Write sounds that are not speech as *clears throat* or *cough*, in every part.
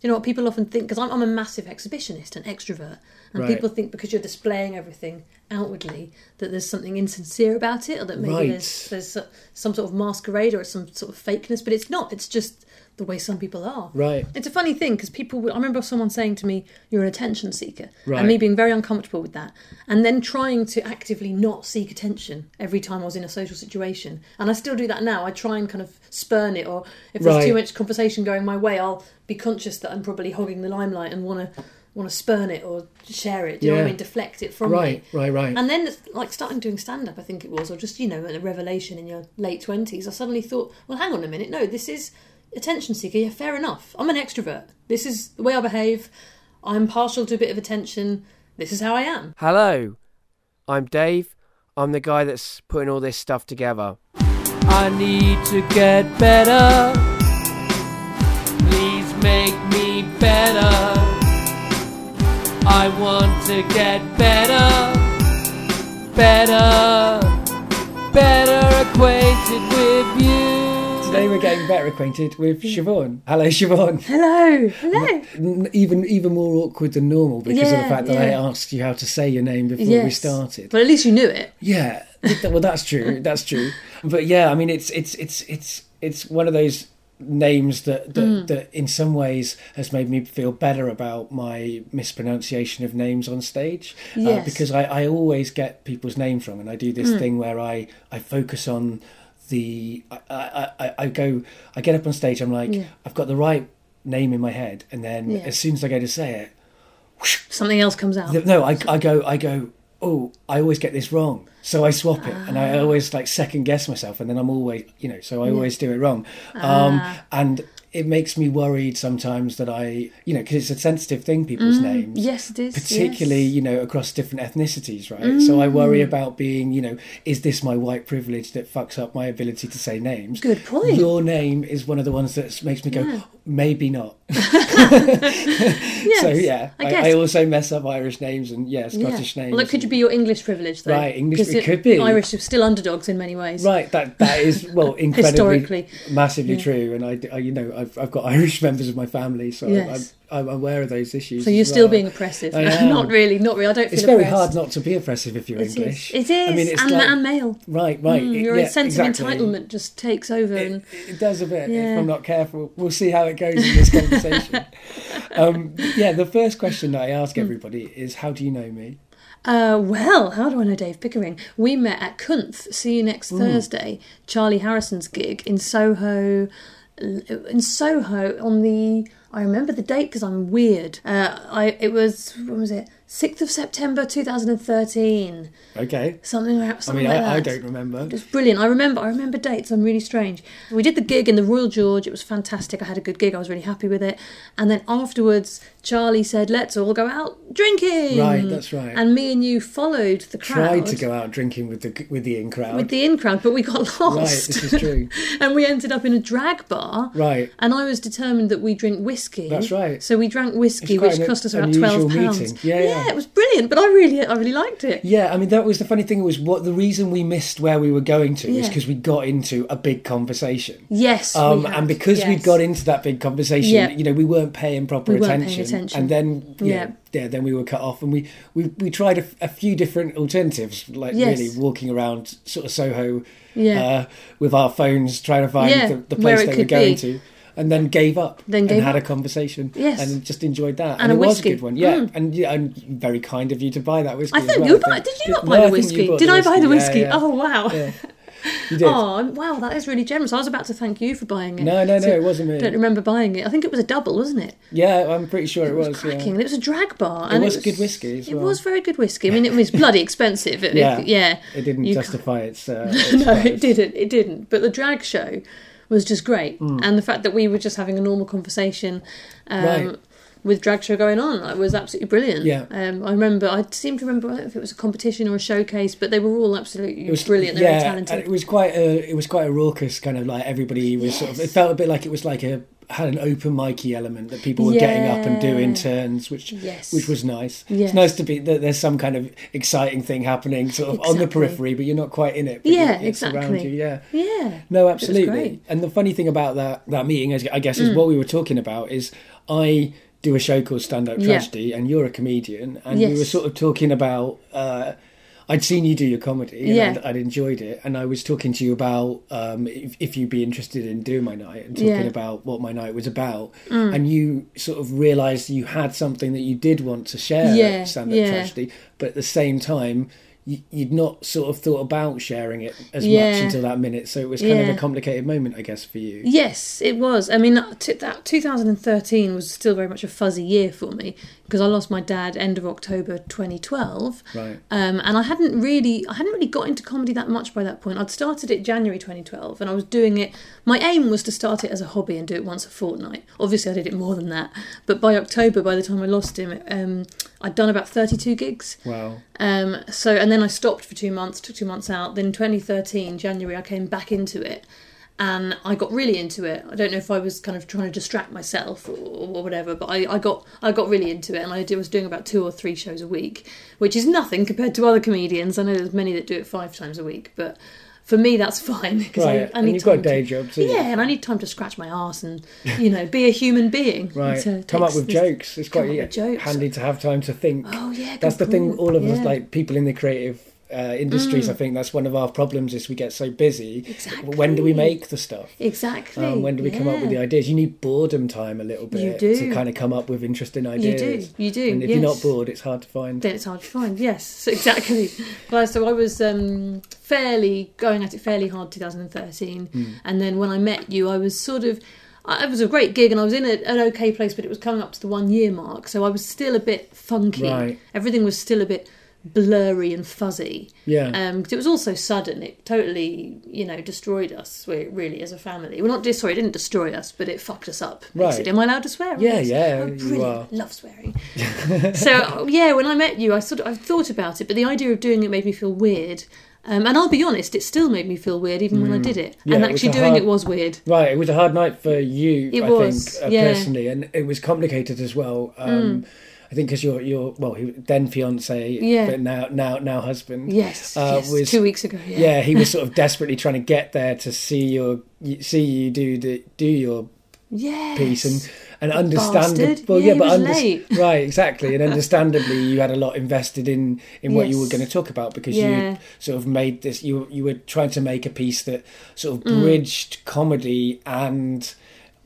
You know what people often think? Because I'm, I'm a massive exhibitionist and extrovert, and Right. people think because you're displaying everything outwardly that there's something insincere about it, or that maybe Right. there's there's some sort of masquerade or some sort of fakeness. But it's not. It's just the way some people are. Right. It's a funny thing because people. I remember someone saying to me, "You're an attention seeker," Right. and me being very uncomfortable with that, and then trying to actively not seek attention every time I was in a social situation. And I still do that now. I try and kind of spurn it, or if there's Right. too much conversation going my way, I'll be conscious that I'm probably hogging the limelight and want to want to spurn it or share it. Do you know what I mean? Deflect it from Right, me. right, right. Right. And then, it's like starting doing stand up, I think it was, or just you know, a revelation in your late twenties. I suddenly thought, well, hang on a minute, no, this is attention seeker. Yeah, fair enough. I'm an extrovert. This is the way I behave. I'm partial to a bit of attention. This is how I am. Hello, I'm Dave. I'm the guy that's putting all this stuff together. I need to get better. Please make me better. I want to get better, better, better acquainted with you. Today we're getting better acquainted with Siobhan. Hello, Siobhan. Hello, hello. Even even more awkward than normal because of the fact that I asked you how to say your name before we started. But at least you knew it. Yeah, well, that's true. *laughs* That's true. But yeah, I mean, it's it's it's it's it's one of those names that that, Mm. that in some ways has made me feel better about my mispronunciation of names on stage uh, Yes. because I, I always get people's names wrong and I do Mm. this thing where I I focus on the I, I, I, I go I get up on stage I'm like Yeah. I've got the right name in my head and then Yeah. as soon as I go to say it Something else comes out. the- No, I, I go, I go. Oh, I always get this wrong, so I swap it, and Ah. I always like second guess myself, and then I'm always, you know, so I always do it wrong, Ah. um, and it makes me worried sometimes that I, you know, because it's a sensitive thing, people's names, Mm, Yes, it is. particularly yes. Mm. you know across different ethnicities, right? So I worry about being, you know, is this my white privilege that fucks up my ability to say names? Good point. Your name is one of the ones that makes me go, Yeah. maybe not. *laughs* *laughs* Yes, so yeah, I I. I also mess up Irish names and yeah, Scottish Yeah. names. Well, it could be your English privilege, though. Right, English- 'Cause it could be. Irish are still underdogs in many ways. Right, that that is well *laughs* incredibly Historically. massively true, and I, I- you know I've I've got *laughs* Irish members of my family, so Yes. I'm, I'm aware of those issues. So you're still well. being oppressive. *laughs* Not really, not really. I don't feel It's very oppressed. hard not to be oppressive if you're It is. English. It is. I mean, it's and, like, and male. right, right. Mm, it- your yeah, sense exactly. of entitlement just takes over. It, and it does a bit Yeah. if I'm not careful. We'll see how it goes in this conversation. *laughs* um, yeah, the first question that I ask Hmm. everybody is, "How do you know me?" Uh, well, how do I know Dave Pickering? We met at Kunth. See you next Thursday. Charlie Harrison's gig in Soho. In Soho on the. I remember the date because I'm weird. Uh, I it was when was it? Sixth of September, two thousand and thirteen. Okay. Something. like- I something mean, like I, I don't remember. It was brilliant. I remember. I remember dates. I'm really strange. We did the gig in the Royal George. It was fantastic. I had a good gig. I was really happy with it. And then afterwards, Charlie said, "Let's all go out drinking." Right, that's right. And me and you followed the crowd. Tried to go out drinking with the with the in crowd. with the in crowd, but we got *laughs* lost. Right, this is true. *laughs* and we ended up in a drag bar. Right. And I was determined that we drink whiskey. That's right. So we drank whiskey, which an cost us about twelve pounds. meeting. Yeah, yeah. it was brilliant. But I really, I really liked it. Yeah, I mean that was the funny thing was what the reason we missed where we were going to was Yeah. because we got into a big conversation. Yes. we Um, and because yes. we'd got into that big conversation, Yeah. you know, we weren't paying proper We weren't paying attention, attention. and then yeah, Yeah. yeah, then we were cut off, and we we, we tried a, a few different alternatives, like Yes. really walking around sort of Soho, Yeah. uh, with our phones trying to find Yeah, the, the place they were going be. to. And then gave up. Then and gave had a conversation. Yes. and just enjoyed that. And it a was whiskey. a good one. Yeah, Mm. and yeah, and very kind of you to buy that whiskey. I think well, you think. Did you not buy I the whiskey? bought Did I buy the whiskey? yeah. Oh wow. Yeah. *laughs* You did. Oh wow, that is really generous. I was about to thank you for buying it. No, no, no, So- it wasn't me. I don't remember buying it. I think it was a double, wasn't it? Yeah, I'm pretty sure it, It was, was. cracking. yeah. It was a drag bar. and It and was good whiskey as It was very good whiskey. I mean, it was *laughs* bloody expensive. It- Yeah. yeah. It didn't You justify its. Uh, *laughs* its no, price. it didn't. It didn't. But the drag show was just great, Mm. and the fact that we were just having a normal conversation. Um, Right. With drag show going on, it was absolutely brilliant. Yeah. um, I remember. I seem to remember if it was a competition or a showcase, but they were all absolutely It was brilliant. They were yeah, talented. and it was quite a. It was quite a raucous kind of like everybody was sort of. It felt a bit like it was like a had an open micy element that people were getting up and doing Yeah. turns, which Yes. which was nice. Yes. It's nice to be that there's some kind of exciting thing happening, sort of on the periphery, but you're not quite in it. Yeah, it- it's around exactly. you. Yeah. Yeah. No, absolutely. And the funny thing about that that meeting, is, I Mm. guess, is what we were talking about. Is I do a show called Stand Up Yeah. Tragedy, and you're a comedian, and we were sort of talking about. Uh, I'd seen you do your comedy, and Yeah. I'd, I'd enjoyed it, and I was talking to you about um, if, if you'd be interested in doing my night, and talking Yeah. Mm. about what my night was about, and you sort of realised you had something that you did want to share Yeah, at Stand Up yeah. Tragedy, but at the same time. you- You'd not sort of thought about sharing it as much until that minute, so it was kind of a complicated moment, I guess, for you. Yes, it was. I mean, t- that 2013 was still very much a fuzzy year for me because I lost my dad end of October 2012. Right. Um, and I hadn't really, I hadn't really got into comedy that much by that point. I'd started it January 2012, and I was doing it. My aim was to start it as a hobby and do it once a fortnight. Obviously, I did it more than that. But by October, by the time I lost him, um, I'd done about 32 gigs. Wow. Um, so and then I stopped for two months, took two months out. Then 2013 January I came back into it, and I got really into it. I don't know if I was kind of trying to distract myself or, or whatever, but I, I got I got really into it, and I did, was doing about two or three shows a week, which is nothing compared to other comedians. I know there's many that do it five times a week, but. For me, that's *laughs* fine because Right. I, I and need you've got a day to, job too. yeah, and I need time to scratch my ass and you know be a human being. Right. Come up with jokes. It's quite yeah, jokes. handy to have time to think. Oh yeah, that's the thing. All of us, like people in the creative uh, industries, I think that's one of our problems is we get so busy. Exactly. When do we make the stuff? exactly. Um, when do we come up with the ideas? You need boredom time a little bit You do. to kind of come up with interesting ideas. You do, you do. And if you're not bored, it's hard to find. then it's hard to find. Yes, *laughs* exactly. well, so I was um, fairly going at it fairly hard 2013, Hmm. and then when I met you, I was sort of. I- It was a great gig, and I was in a, an okay place, but it was coming up to the one year mark, so I was still a bit funky. Right. Everything was still a bit blurry and fuzzy. Yeah. Um, 'cause it was also sudden. It totally, you know, destroyed us. re- Really, as a family. Well, not just sorry, it didn't destroy us, but it fucked us up. Right. basically. Am I allowed to swear? Yeah, yeah, Oh, you are. Love swearing. *laughs* so yeah, when I met you, I sort of I thought about it, but the idea of doing it made me feel weird. Um, and I'll be honest, it still made me feel weird even when I did it. Mm. Yeah, and actually a doing hard- it was weird. Right, it was a hard night for you, It I was, think, uh, yeah. personally, and it was complicated as well. Um, I think because your your well, he, then fiance, Yeah. but now now now husband, Yes, uh, yes. was two weeks ago. Yeah, yeah. he was sort of desperately trying to get there to see your see you do the do your Yes. piece and and understand well Yeah, yeah, but under- *laughs* right exactly and understandably you had a lot invested in in what you were going to talk about because Yeah. you sort of made this you you were trying to make a piece that sort of Mm. bridged comedy and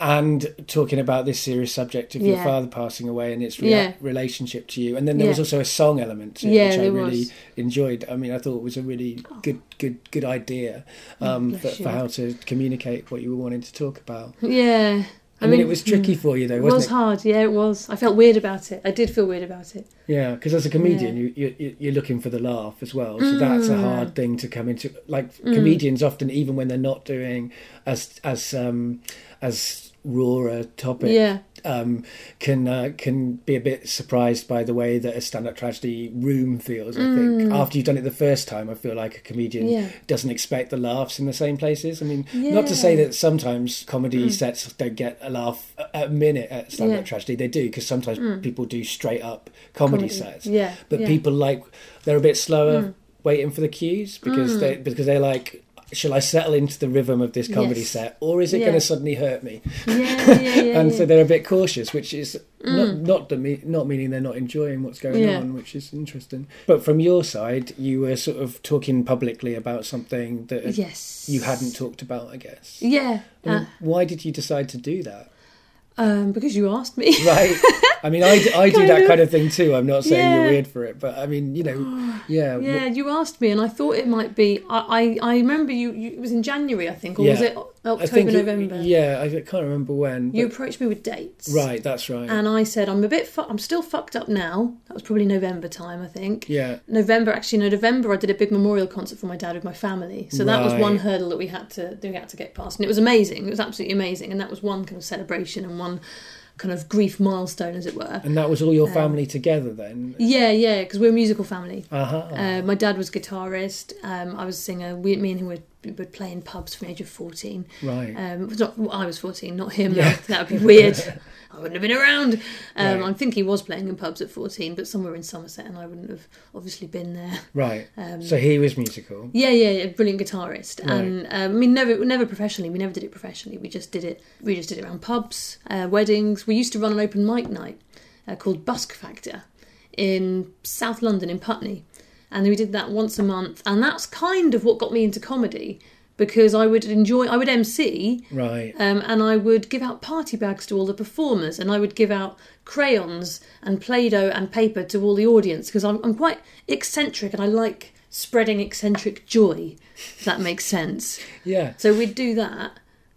and talking about this serious subject of your father passing away and its Yeah. relationship to you and then there was also a song element to it Yeah, which I really was. enjoyed I mean I thought it was a really good good good idea um, for, for how to communicate what you were wanting to talk about Yeah. I, mean, it was tricky for you though, It wasn't was it? hard. Yeah, it was. I felt weird about it. I did feel weird about it. Yeah, because as a comedian, Yeah. you, you you're looking for the laugh as well, so that's a Mm. hard thing to come into. Like comedians, often even when they're not doing as as um as raw a topic, Yeah. um, can uh, can be a bit surprised by the way that a stand-up tragedy room feels. I think after you've done it the first time, I feel like a comedian Mm. Yeah. doesn't expect the laughs in the same places. I mean, not to say Mm. that sometimes comedy sets don't get a laugh a- a minute at stand-up Yeah. Mm. tragedy. They do because sometimes people do straight up comedy, Comedy. sets. Yeah, but yeah. people like they're a bit slower Mm. waiting for the cues because they because they're like. Shall I settle into the rhythm of this comedy Yes. set, or is it Yeah. going to suddenly hurt me? *laughs* Yeah, yeah, yeah. and so they're a bit cautious, which is not not the not meaning they're not enjoying what's going on, which is interesting. But from your side, you were sort of talking publicly about something that yes. you hadn't talked about, I guess. Yeah. I Uh, why did you decide to do that? Um, because you asked me. Right. I mean, I, I do *laughs* that of. kind of thing too. I'm not saying you're weird for it, but I mean, you know, *gasps* yeah. Yeah, you asked me, and I thought it might be. I, I, I remember you, you. It was in January, I think, or was Yeah. It I October, think it- November? yeah, I can't remember when. You approached me with dates. right, that's right. And I said, I'm a bit. Fu- I'm still fucked up now. That was probably November time, I think. yeah. November, actually, no, November. I did a big memorial concert for my dad with my family, so that was one hurdle that we had to that we had to get past, and it was amazing. It was absolutely amazing, and that was one kind of celebration and one kind of grief milestone, as it were. And that was all your family together then? Yeah, yeah, because we're a musical family. Uh-huh. Uh, my dad was guitarist. Um, I was a singer. We, me and him would, would play in pubs from the age of fourteen. right. Um, not, well, I was fourteen, not him. Yeah. *laughs* That would be weird. *laughs* I wouldn't have been around. Um, Right. I think he was playing in pubs at fourteen, but somewhere in Somerset, and I wouldn't have obviously been there. right. Um, so he was musical. Yeah, yeah, yeah, brilliant guitarist, Right. and um, I mean, never, never professionally. We never did it professionally. We just did it. We just did it around pubs, uh, weddings. We used to run an open mic night uh, called Busk Factor in South London in Putney, and we did that once a month. And that's kind of what got me into comedy because I would enjoy. I would MC, Right. um, and I would give out party bags to all the performers, and I would give out crayons and Play-Doh and paper to all the audience because I'm, I'm quite eccentric and I like spreading eccentric joy. If that makes sense. *laughs* Yeah. So we'd do that,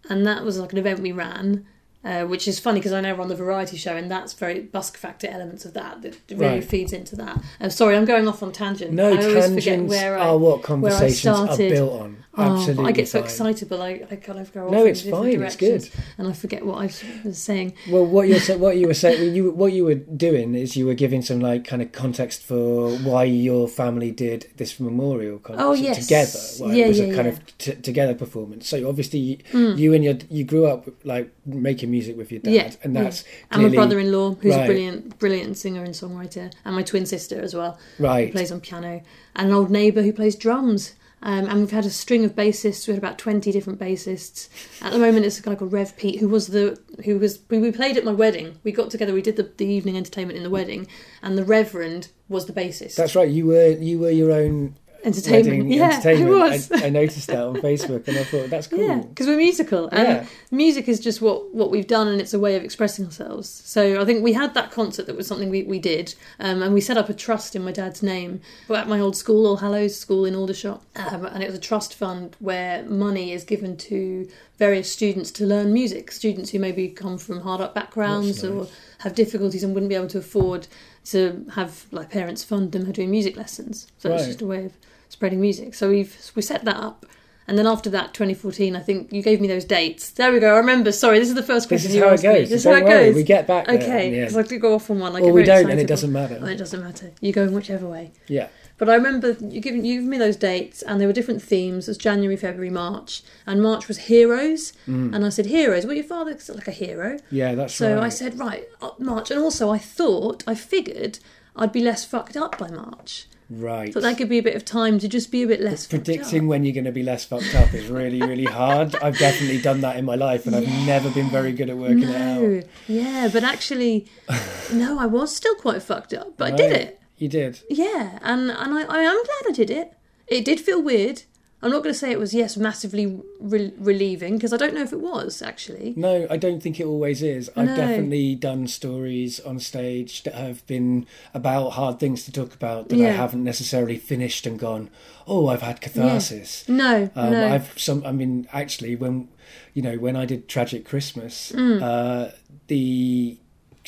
and that was like an event we ran. Uh, which is funny because I now run the variety show, and that's very busk factor elements of that that really Right. feeds into that. Uh, sorry, I'm going off on tangent. No, I always forget tangents where I, are what where I conversations are built on. Oh, I get so fine. excitable. I, I kind of go off No, in it's different fine, it's directions, good. and I forget what I was saying. Well, what you what you were saying, you what you were doing is you were giving some like kind of context for why your family did this memorial concert Oh, yes. together. Why Yeah, it was yeah, a kind yeah. of t- together performance. So obviously, hmm. you and your you grew up like making music with your dad, Yeah, and that's And my brother-in-law, who's Right. a brilliant, brilliant singer and songwriter, and my twin sister as well, right, who plays on piano, and an old neighbour who plays drums. Um, and we've had a string of bassists. We had about twenty different bassists. At the moment, it's a guy called Rev Pete, who was the who was we, we played at my wedding. We got together. We did the, the evening entertainment in the wedding, and the Reverend was the bassist. That's right. You were you were your own entertainment. wedding *laughs* yeah, entertainment. I was. I, I noticed that on Facebook, and I thought that's cool. Yeah, because we're musical, and Yeah. music is just what what we've done, and it's a way of expressing ourselves. So I think we had that concert that was something we, we did, um, and we set up a trust in my dad's name at my old school, All Hallows School in Aldershot, um, and it was a trust fund where money is given to various students to learn music. Students who maybe come from hard up backgrounds That's or have difficulties and wouldn't be able to afford to have like parents fund them doing music lessons. So it's just a way of spreading music. So we've we set that up. And then after that, 2014, I think you gave me those dates. There we go. I remember. Sorry, this is the first question. This is you how it goes. This is how it worry, goes. we get back Okay, in the end. because I do go off on one. Or we don't, and it doesn't matter. Oh, it doesn't matter. You go in whichever way. Yeah. But I remember you giving you gave me those dates, and there were different themes. It was January, February, March, and March was heroes. And I said heroes. Well, your father's like a hero. Yeah, that's So right. So I said right uh, March, and also I thought I figured I'd be less fucked up by March. right. But that could be a bit of time to just be a bit less predicting when you're going to be less fucked up is really really hard *laughs* i've definitely done that in my life and i've never been very good at working it No, out yeah, but actually, *laughs* no, I was still quite fucked up, but I did it. You did Yeah, and and I, I am glad I did it. It did feel weird. I'm not going to say it was yes massively re- relieving because I don't know if it was actually. no i don't think it always is i've No. definitely done stories on stage that have been about hard things to talk about that i haven't necessarily finished and gone oh i've had catharsis No, Um, no. I've some. I mean, actually, when you know when I did Tragic Christmas, Mm. uh, the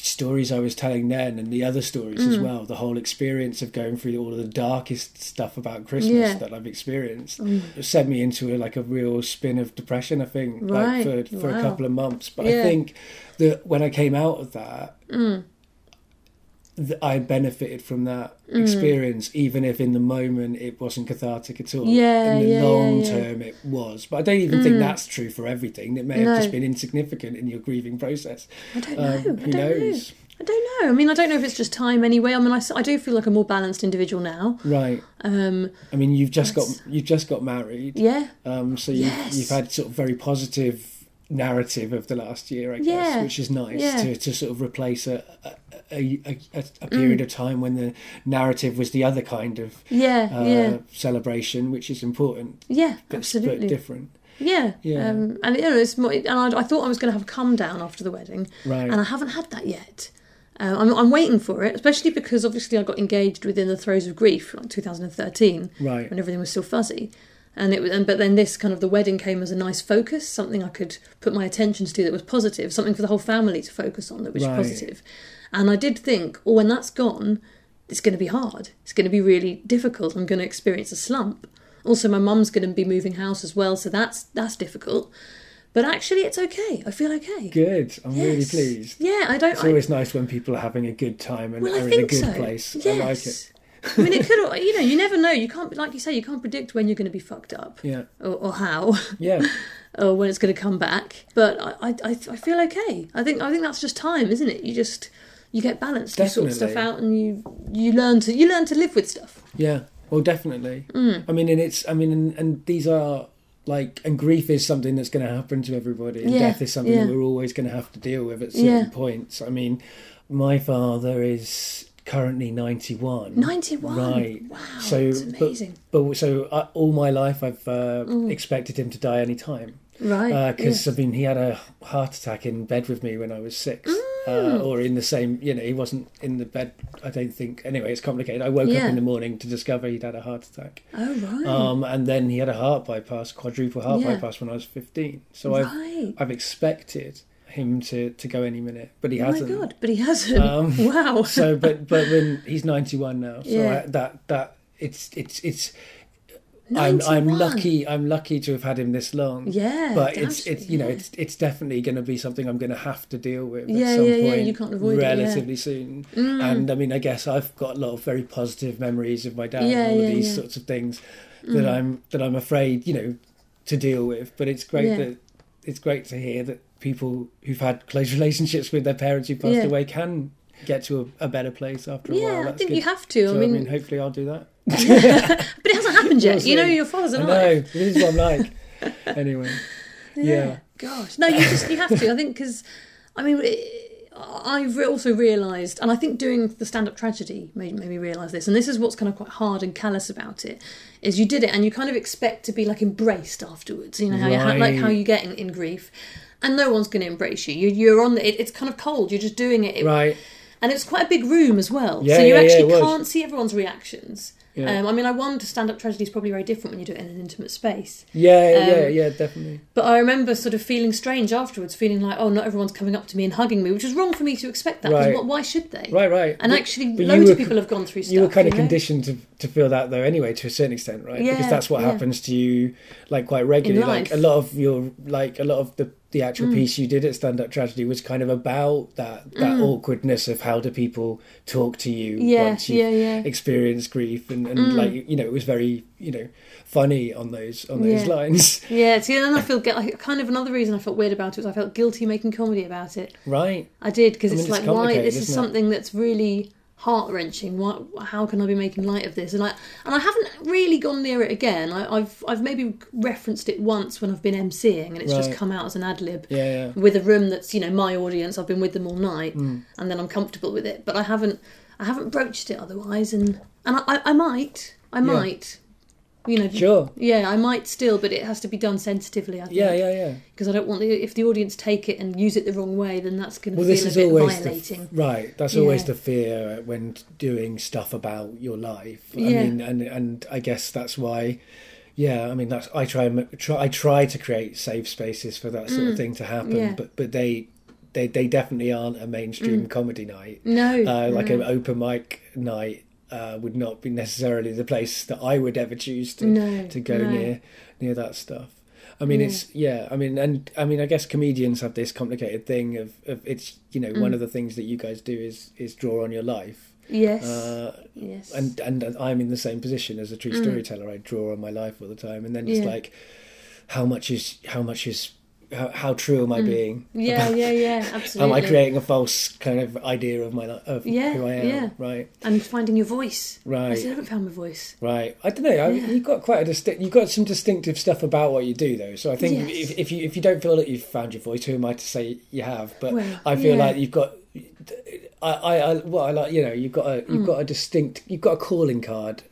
stories I was telling then and the other stories Mm. as well, the whole experience of going through all of the darkest stuff about Christmas Yeah. that I've experienced it sent me into a, like a real spin of depression. I think Right. like for for Wow. a couple of months, but Yeah. Mm. I think that when I came out of that. Th- I benefited from that Mm. experience, even if in the moment it wasn't cathartic at all. Yeah, in the yeah, yeah, long yeah. term it was, but I don't even think that's true for everything. It may have No. just been insignificant in your grieving process. I don't know. Um, I who don't know. knows? I don't know. I mean, I don't know if it's just time anyway. I mean, I do feel like a more balanced individual now. Right. Um, I mean, you've just got you've just got married, yeah, um, so you've Yes. you've had sort of very positive narrative of the last year, I guess, Yeah. which is nice Yeah. to, to sort of replace a a, a, a, a period of time when the narrative was the other kind of yeah, uh, yeah, celebration, which is important, yeah. but, absolutely. but different. Yeah, Yeah. Um, and you know, it's more, and I, I thought I was going to have a come down after the wedding, Right. and I haven't had that yet. Uh, I'm, I'm waiting for it, especially because obviously I got engaged within the throes of grief, like 2013, Right. when everything was still fuzzy. And it was, and, but then this kind of the wedding came as a nice focus, something I could put my attentions to that was positive, something for the whole family to focus on that was Right. positive. And I did think, oh, when that's gone, it's going to be hard. It's going to be really difficult. I'm going to experience a slump. Also, my mum's going to be moving house as well, so that's that's difficult. but actually it's okay. I feel okay. Good. I'm really pleased. Yeah, I don't. It's I, always nice when people are having a good time and well, are in a good so. place. Yes. I like it. I mean, it could. You know, you never know. You can't, like you say, you can't predict when you're going to be fucked up Yeah. or, or how. Yeah. *laughs* or when it's going to come back. But I, I, I feel okay. I think I think that's just time, isn't it? You just you get balanced. You sort stuff out, and you you learn to you learn to live with stuff. Yeah. Well, definitely. Mm. I mean, and it's. I mean, and, and these are like, and grief is something that's going to happen to everybody, and Yeah, death is something yeah. that we're always going to have to deal with at certain Yeah. points. I mean, my father is currently ninety-one. Ninety one. Right. Wow. So, it's but- amazing. But so uh, all my life, I've uh, expected him to die any time. right. because yeah. I mean he had a heart attack in bed with me when I was six, Mm. uh, or in the same. You know, he wasn't in the bed. I don't think. Anyway, it's complicated. I woke Yeah. up in the morning to discover he'd had a heart attack, Oh right. um, and then he had a heart bypass, quadruple heart Yeah. bypass when I was fifteen. So I've. I've expected him to to go any minute, but he oh my hasn't. god! But he hasn't. Um, *laughs* wow. *laughs* So, but but when he's ninety one now, so Yeah. I, that that it's it's it's. I'm I'm lucky. I'm lucky to have had him this long Yeah. but it's it's you know it's it's definitely going to be something I'm going to have to deal with Yeah, at some yeah, yeah, point you can't avoid it, yeah. relatively soon. Mm. And I mean, I guess I've got a lot of very positive memories of my dad Yeah, and all yeah, of these yeah. Mm. sorts of things that I'm that I'm afraid you know to deal with. But it's great Yeah. that it's great to hear that people who've had close relationships with their parents who passed Yeah. away can get to a, a better place after a while. yeah, I think good. you have to. So, I mean, hopefully I'll do that. *laughs* but it hasn't happened yet. You know, your father's I alive. know this is what I'm like. *laughs* anyway, yeah. Gosh, no, you just you have to. I think because, I mean, it, I've also realised, and I think doing the stand-up tragedy made, made me realise this, and this is what's kind of quite hard and callous about it, is you did it and you kind of expect to be like embraced afterwards. You know how you ha- like how you get in, in grief, and no one's going to embrace you. you you're on the, it, it's kind of cold. You're just doing it. It- Right. and it's quite a big room as well. Yeah, so you yeah, yeah, actually was. can't see everyone's reactions. Yeah. Um, I mean, I wonder stand up tragedy is probably very different when you do it in an intimate space. Yeah, yeah, Um, yeah, definitely. But I remember sort of feeling strange afterwards, feeling like, oh, not everyone's coming up to me and hugging me, which was wrong for me to expect that. Right. what- why should they? Right, right. And But- actually, but loads were of people have gone through stuff. you were kind of know? conditioned to, to feel that though anyway to a certain extent right Yeah, because that's what yeah. happens to you like quite regularly like a lot of your like a lot of the the actual piece you did at stand up tragedy was kind of about that that awkwardness of how do people talk to you Yeah, once you yeah, yeah. experience grief and, and Mm. like you know it was very you know funny on those on those Yeah. *laughs* lines Yeah, see, and I feel like, kind of another reason I felt weird about it was I felt guilty making comedy about it. right I did because I mean, it's it's like, why? This is isn't it? something that's really heart wrenching. How can I be making light of this? And I and I haven't really gone near it again. I, I've I've maybe referenced it once when I've been emceeing, and it's just come out as an ad lib. yeah yeah with a room that's you know my audience. I've been with them all night, Hmm. and then I'm comfortable with it. But I haven't, I haven't broached it otherwise, and and I, I, I might, I might, you know, sure yeah, I might still, but it has to be done sensitively. I think, yeah yeah yeah because I don't want the if the audience take it and use it the wrong way, then that's going to well feel this a is bit always the, violating. right that's always the fear when doing stuff about your life i Yeah. mean and and i guess that's why yeah i mean that's i try and try i try to create safe spaces for that sort of thing to happen Mm. yeah. but but they they they definitely aren't a mainstream comedy night no, uh, like no. an open mic night uh, would not be necessarily the place that I would ever choose to No, to go no. near near that stuff. I mean, Yeah. it's yeah. I mean, and I mean, I guess comedians have this complicated thing of, of it's you know Mm. one of the things that you guys do is is draw on your life, yes, uh, yes, and and I'm in the same position as a true storyteller. I draw on my life all the time, and then it's Mm. Yeah. like, how much is how much is how, how true am I being? Mm. yeah, yeah, yeah, *laughs* Am. I creating a false kind of idea of my of Yeah, who I am? yeah. Right. and finding your voice. I Right. still haven't found my voice. Right. I don't know. I you've got quite a distinct. You've got some distinctive stuff about what you do, though. So I think Yes. if, if you if you don't feel that you've found your voice, who am I to say you have? But Well, I feel yeah. like you've got. I, I, I what I like. You know, you've got a Mm. you've got a distinct. You've got a calling card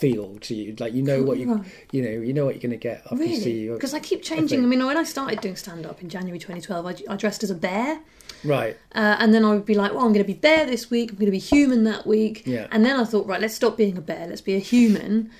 feel to you. Like you know what you you know you know what you're going to get after you see Really? you. Because I keep changing. I, mean, when I started doing stand up in January 2012, I, I dressed as a bear. Right. Uh, and then I would be like, well, I'm going to be bear this week, I'm going to be human that week. Yeah. And then I thought, right, let's stop being a bear, let's be a human.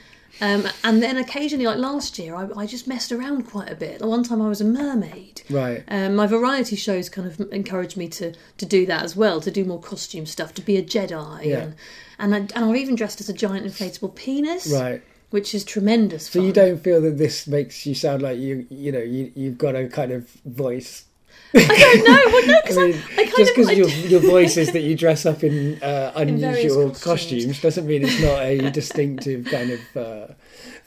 Um, and then occasionally, like last year, I, I just messed around quite a bit. The one time I was a mermaid. Right. Um, my variety shows kind of encouraged me to, to do that as well, to do more costume stuff, to be a Jedi. Yeah. And, and, I, and I've even dressed as a giant inflatable penis. Right. which is tremendous. So you don't feel that this makes you sound like you, you know, you you've got a kind of voice. I don't know. Well, no, because I I, mean, I kind just because I your *laughs* your voice is that you dress up in uh, *laughs* In unusual costumes. costumes. doesn't mean it's not a *laughs* distinctive kind of uh,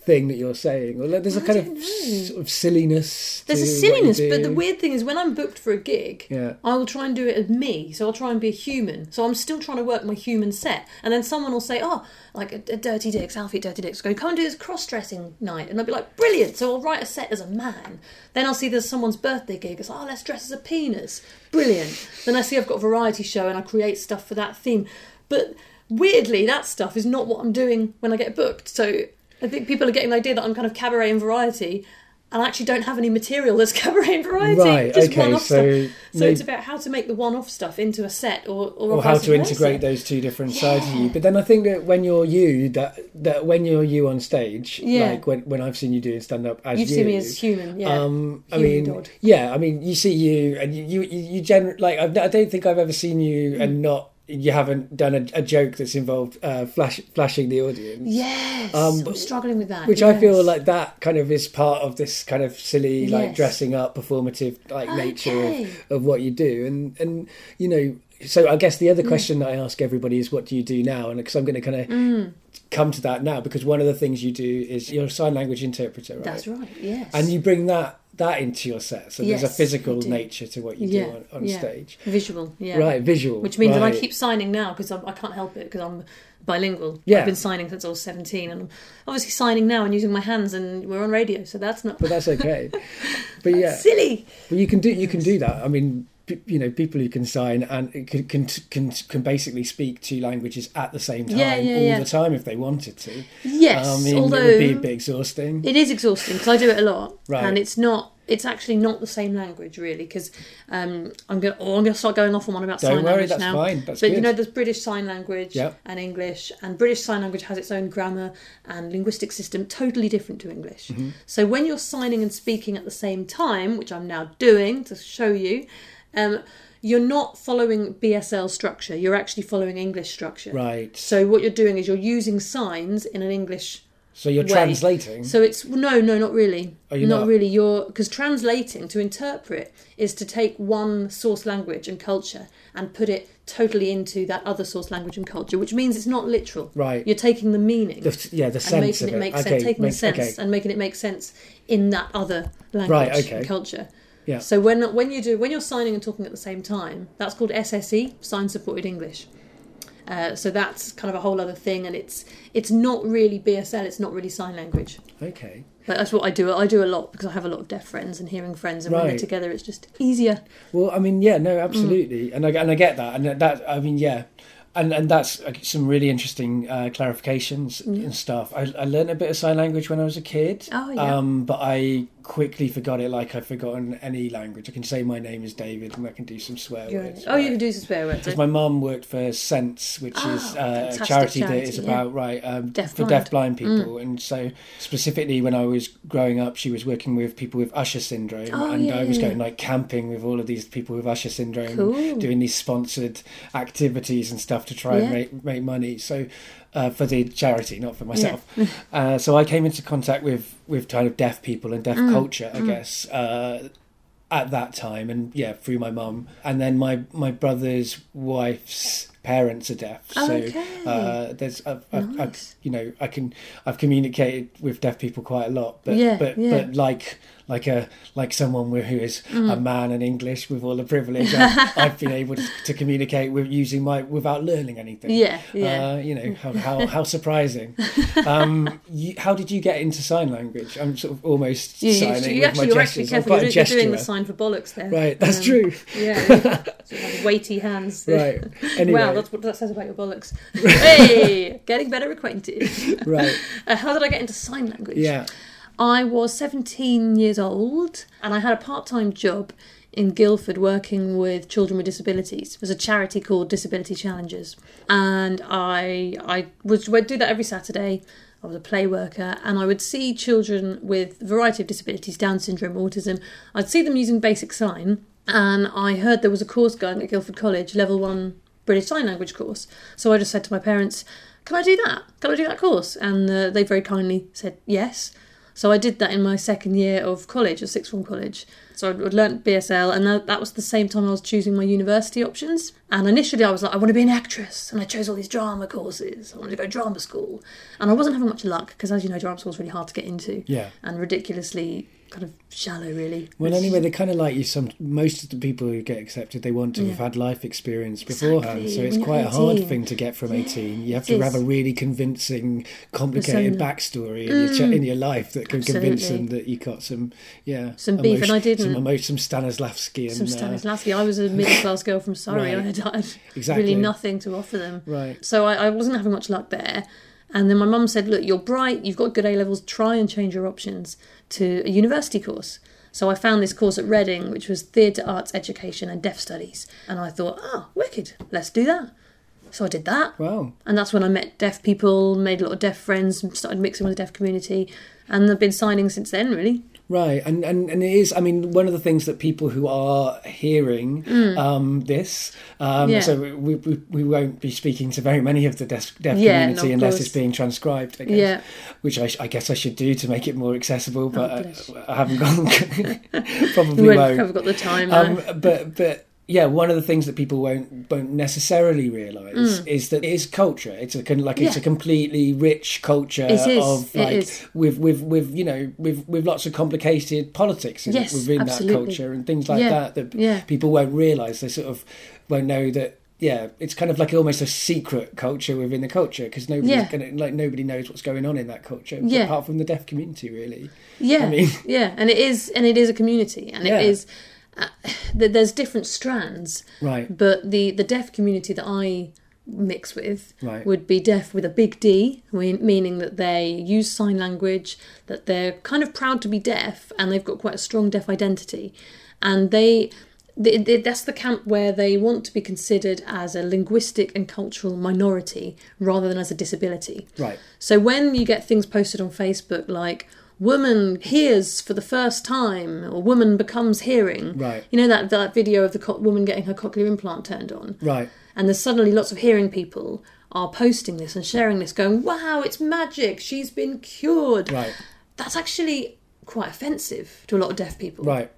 thing that you're saying. Or like, there's a kind of sort of silliness. There's a to what you silliness, but the weird thing is when I'm booked for a gig, Yeah. I will try and do it as me. So I'll try and be a human. So I'm still trying to work my human set. And then someone will say, oh, like a, a Dirty Dicks, Alfie Dirty Dicks, go, come and do this cross-dressing night. And I'll be like, brilliant. So I'll write a set as a man. Then I'll see there's someone's birthday gig. It's like, oh, let's dress as a penis. Brilliant. then I see I've got a variety show and I create stuff for that theme. But weirdly, that stuff is not what I'm doing when I get booked. So I think people are getting the idea that I'm kind of cabaret and variety, and I actually don't have any material that's *laughs* cabaret and variety. Right, just okay, one-off so stuff. So may- it's about how to make the one-off stuff into a set, or or, or how to integrate those two different sides of you. But then I think that when you're you, that that when you're you on stage, Yeah. like when when I've seen you doing stand up as You've you, seen me as human, yeah. Um, I Human mean, yeah, I mean, you see you, and you, you, you like. I've, I don't think I've ever seen you Hmm. and not. You haven't done a, a joke that's involved uh, flash, flashing the audience. Yes, Um, I'm struggling with that. Which I feel like that kind of is part of this kind of silly, like Yes. dressing up, performative, like nature of, of what you do, and and you know. So I guess the Mm. other question that I ask everybody is, what do you do now? And because I'm going to kind of Mm. come to that now, because one of the things you do is you're a sign language interpreter, right? That's right. Yes, and you bring that that into your set. So there's a physical nature to what you yeah, do on, on yeah. stage, visual, yeah, right? Visual, Which means that I keep signing now because I can't help it because I'm bilingual. Yeah. I've been signing since I was 17, and I'm obviously signing now and using my hands, and we're on radio, so that's not but that's okay. *laughs* but yeah, silly. but you can do you can do that. I mean, you know, people who can sign and can can can, can basically speak two languages at the same time Yeah, yeah, all yeah. the time if they wanted to. Yes, I mean, although it would be a bit exhausting. It is exhausting because I do it a lot, Right. and it's not. It's actually not the same language really because um, I'm going. Oh, I'm to start going off on one about Don't sign worry, language that's now. fine, that's but you know, there's British Sign Language Yep. and English, and British Sign Language has its own grammar and linguistic system, totally different to English. Mm-hmm. So when you're signing and speaking at the same time, which I'm now doing to show you. Um, you're not following BSL structure. You're actually following English structure. Right. So what you're doing is you're using signs in an English So you're way. translating. So it's no, no, not really. Oh, you're not, not? really. You're because translating to interpret is to take one source language and culture and put it totally into that other source language and culture, which means it's not literal. Right. You're taking the meaning The- yeah, the and sense making of it it. make Okay, sense, taking the sense okay. and making it make sense in that other language Right, okay. and culture. Yeah. So when when you do when you're signing and talking at the same time, that's called SSE, sign supported English. Uh, so that's kind of a whole other thing, and it's it's not really BSL, it's not really sign language. Okay. But that's what I do. I do a lot because I have a lot of deaf friends and hearing friends, and when they're together, it's just easier. Well, I mean, yeah, Mm. no, absolutely, and I and I get that, and that I mean, yeah, and and that's some really interesting uh, clarifications and stuff. I, I learned a bit of sign language when I was a kid, Oh, yeah. um, but I quickly forgot it, like I've forgotten any language. I can say my name is David, and I can do some swear You're- words. oh, you can do some swear words. Because my mum worked for Sense, which Ah, is uh, a fantastic charity, that charity, is yeah. about right um, Deaf for. Mm. deaf blind people, and so specifically when I was growing up, she was working with people with Usher syndrome, Oh, and yeah, I was going like camping with all of these people with Usher syndrome, Cool. doing these sponsored activities and stuff to try Yeah. and make make money. So. Uh, for the charity, not for myself. *laughs* uh, so I came into contact with with kind of deaf people and deaf Mm. culture, I guess, uh, at that time, and yeah, through my mum, and then my my brother's wife's parents are deaf, so Okay. uh, there's I've, I've, I've, Nice. you know I can I've communicated with deaf people quite a lot, but Yeah, but yeah. but like like a like someone who is Mm. a man and English with all the privilege, *laughs* I've, I've been able to, to communicate with using my without learning anything. Yeah, yeah. Uh, you know how how, *laughs* how surprising. Um, you, how did you get into sign language? I'm sort of almost You, you, signing you with actually, my you're gestures. You're, a doing- you're doing the sign for bollocks there. Right, that's Um, true. Yeah, *laughs* sort of weighty hands. Right. Anyway, Wow, that's what that says about your bollocks. hey, getting better acquainted. right. Uh, how did I get into sign language? Yeah. I was 17 years old and I had a part time job in Guildford working with children with disabilities. It was a charity called Disability Challengers. And I I was would do that every Saturday. I was a play worker and I would see children with a variety of disabilities, Down syndrome, autism. I'd see them using basic sign and I heard there was a course going at Guildford College, level one British Sign Language course. So I just said to my parents, can I do that? Can I do that course? And uh, they very kindly said yes. So I did that in my second year of college, of sixth form college. So I'd learnt BSL, and that, that was the same time I was choosing my university options. And initially, I was like, I want to be an actress, and I chose all these drama courses. I wanted to go drama school, and I wasn't having much luck because, as you know, drama school is really hard to get into. Yeah. and ridiculously kind of shallow, really. Well, anyway, they kind of like you. Some most of the people who get accepted, they want to have had life experience beforehand. Exactly, So it's when quite a hard thing to get from eighteen. You have to have a really convincing, complicated Persona. backstory in, your, in your life that can convince them Mm. That you got some, yeah, Some beef, and I didn't. Some, emo- some Stanislavski and some uh, Stanislavski. I was a middle class girl from Surrey. Right. I had, I had Exactly. really nothing to offer them. Right. So I, I wasn't having much luck there. And then my mum said, Look, you're bright, you've got good A levels, try and change your options to a university course. So I found this course at Reading, which was Theatre Arts Education and Deaf Studies. And I thought, oh, wicked, let's do that. So I did that. Wow. And that's when I met deaf people, made a lot of deaf friends, started mixing with the deaf community. And I've been signing since then, really. Right, and, and and it is. I mean, one of the things that people who are hearing um, this, um, Mm. Yeah. so we, we we won't be speaking to very many of the deaf, deaf Yeah, community no, unless course. it's being transcribed. I guess, Yeah. which I, I guess I should do to make it more accessible, but Oh, uh, bless you. I haven't gone. *laughs* probably won't, have got the time. Um, but but yeah, one of the things that people won't won't necessarily realise is that it is culture. It's a like it's Mm. Yeah. a completely rich culture of like with with with you know with with lots of complicated politics in, Yes, within absolutely. that culture and things like Yeah, that that yeah. people won't realise. They sort of won't know that. Yeah, it's kind of like almost a secret culture within the culture because nobody's Yeah. gonna like nobody knows what's going on in that culture Yeah. apart from the deaf community, really. Yeah, I mean- yeah, and it is, and it is a community, and Yeah. it is. *sighs* Uh, there's different strands, Right. but the the deaf community that I mix with Right. would be deaf with a big D, meaning that they use sign language, that they're kind of proud to be deaf, and they've got quite a strong deaf identity, and they. th th that's the camp where they want to be considered as a linguistic and cultural minority rather than as a disability. Right. So when you get things posted on Facebook like woman hears for the first time or woman becomes hearing, Right. you know that that video of the co- woman getting her cochlear implant turned on, Right. and there's suddenly lots of hearing people are posting this and sharing this, going, "Wow, it's magic! She's been cured." Right. That's actually quite offensive to a lot of deaf people Right.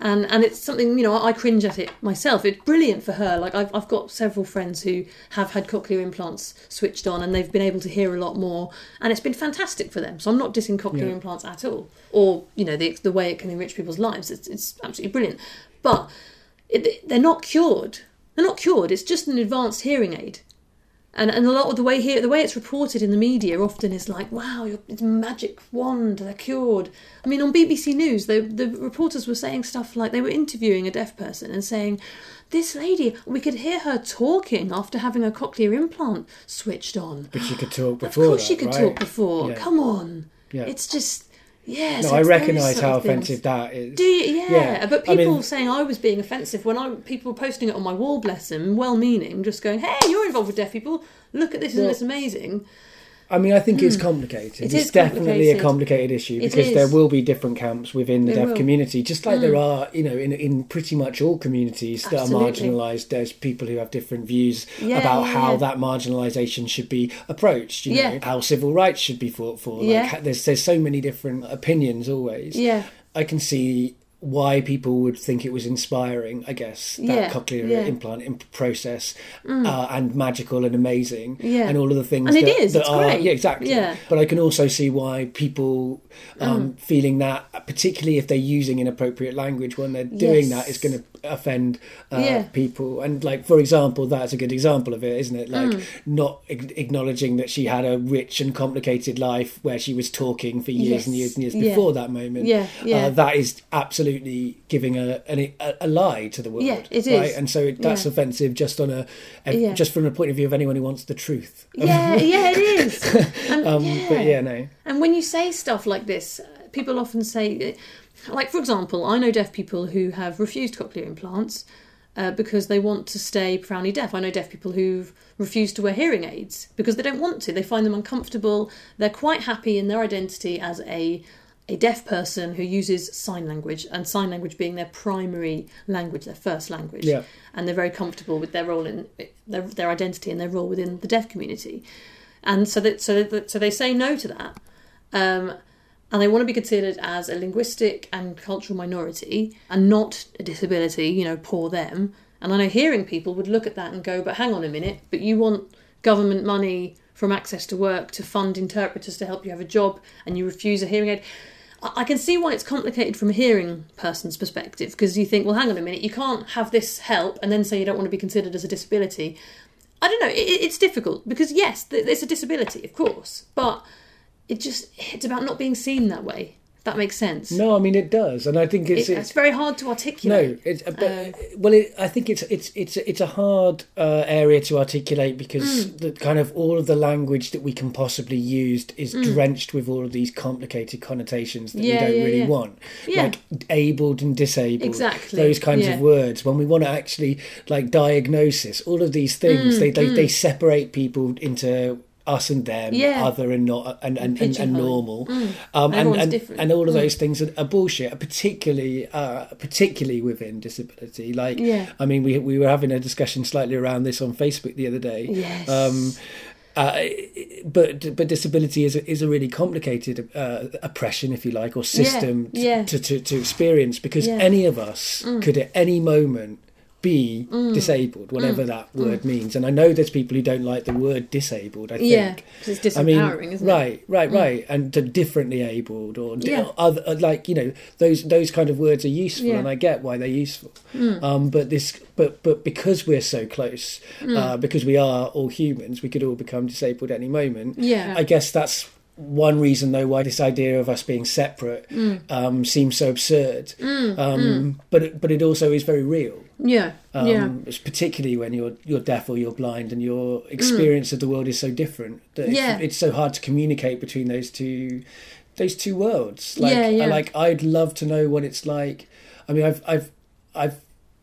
And and it's something you know I cringe at it myself. It's brilliant for her. Like I've I've got several friends who have had cochlear implants switched on, and they've been able to hear a lot more, and it's been fantastic for them. So I'm not dissing cochlear Yeah. implants at all, or you know the the way it can enrich people's lives. It's it's absolutely brilliant, but it, they're not cured. They're not cured. It's just an advanced hearing aid. And, and a lot of the way here, the way it's reported in the media often is like, wow, it's magic wand, they're cured. I mean, on BBC News, they, the reporters were saying stuff like they were interviewing a deaf person and saying, this lady, we could hear her talking after having a cochlear implant switched on. But she could talk before. Of course, she could right? talk before. Yeah. Come on, Yeah. it's just yeah. No, so I recognise how of things. offensive that is. Do you? Yeah, Yeah, but I people mean- saying I was being offensive when I people were posting it on my wall, bless them, well-meaning, just going, "Hey, you're involved with deaf people. Look at this, isn't this amazing?" I mean, I think it's complicated. Hmm. It it's is definitely a complicated. complicated issue because there will be different camps within the There deaf will. Hmm. community, just like there are, you know, in in pretty much all communities that Absolutely. are marginalised. There's people who have different views Yeah, about yeah, how yeah. that marginalisation should be approached. You know, how civil rights should be fought for. Like, Yeah. there's there's so many different opinions always. Yeah. I can see why people would think it was inspiring, I guess, that Yeah, cochlear yeah. Mm. implant imp- process uh, and magical and amazing Yeah. and all of the things And it that, is, that it's are great. yeah exactly Yeah. but I can also see why people Mm. um, feeling that particularly if they're using inappropriate language when they're doing Yes. that is going to offend uh, people and like for example that's a good example of it isn't it like Mm. not ag- acknowledging that she had a rich and complicated life where she was talking for years and years and years before that moment Yeah, yeah. Uh, that is absolutely giving a, an, a a lie to the world Yeah, it right is. and so it, that's Yeah. offensive just on a, a Yeah. just from the point of view of anyone who wants the truth Yeah, yeah, it is. And, *laughs* um, yeah. but yeah no And when you say stuff like this, uh, people often say, like for example, I know deaf people who have refused cochlear implants uh, because they want to stay profoundly deaf. I know deaf people who've refused to wear hearing aids because they don't want to. They find them uncomfortable. They're quite happy in their identity as a a deaf person who uses sign language, and sign language being their primary language, their first language. Yeah. And they're very comfortable with their role in their, their identity and their role within the deaf community. and so that so that, so they say no to that, um, and they want to be considered as a linguistic and cultural minority and not a disability. You know, poor them. And I know hearing people would look at that and go, "But hang on a minute, but you want government money from access to work to fund interpreters to help you have a job, and you refuse a hearing aid." I can see why it's complicated from a hearing person's perspective because you think, well, hang on a minute, you can't have this help and then say you don't want to be considered as a disability. I don't know. It, it- it's difficult because yes, it's a disability, of course, but it just it's about not being seen that way. That makes sense. No, I mean it does, and I think It- it's it's, very hard to articulate. No, it's but Um, well, it, I think it's it's it's it's a hard uh, area to articulate because Mm. the kind of all of the language that we can possibly use is Mm. drenched with all of these complicated connotations that Yeah, we don't yeah, really yeah. want, like abled and disabled, Exactly, those kinds of words. When we want to actually like diagnosis, all of these things, Mm, they, they they separate people into us and them, Yeah. other and not, and and, and, and normal, um, and and, and all of Mm. those things are, are bullshit, particularly uh, particularly within disability. Like, Yeah. I mean, we we were having a discussion slightly around this on Facebook the other day. Yes. Um, uh, but but disability is a, is a really complicated uh, oppression, if you like, or system yeah. To, to to experience because any of us could at any moment be Mm. disabled, whatever that word means. And I know there's people who don't like the word disabled. I think. yeah, it's I mean, disempowering, isn't it? Mm. right, right, right, and to differently abled or Yeah. other, uh, like you know, those those kind of words are useful, Yeah. Mm. and I get why they're useful. Um, but this, but but because we're so close, uh, because we are all humans, we could all become disabled at any moment. Yeah. I guess that's one reason though why this idea of us being separate Mm. um, seems so absurd. um, But it, but it also is very real. Yeah, Um, yeah, it's particularly when you're you're deaf or you're blind and your experience of the world is so different that it's, Yeah. it's so hard to communicate between those two those two worlds. Like, Yeah, yeah. Like I'd love to know what it's like. I mean, I've I've I've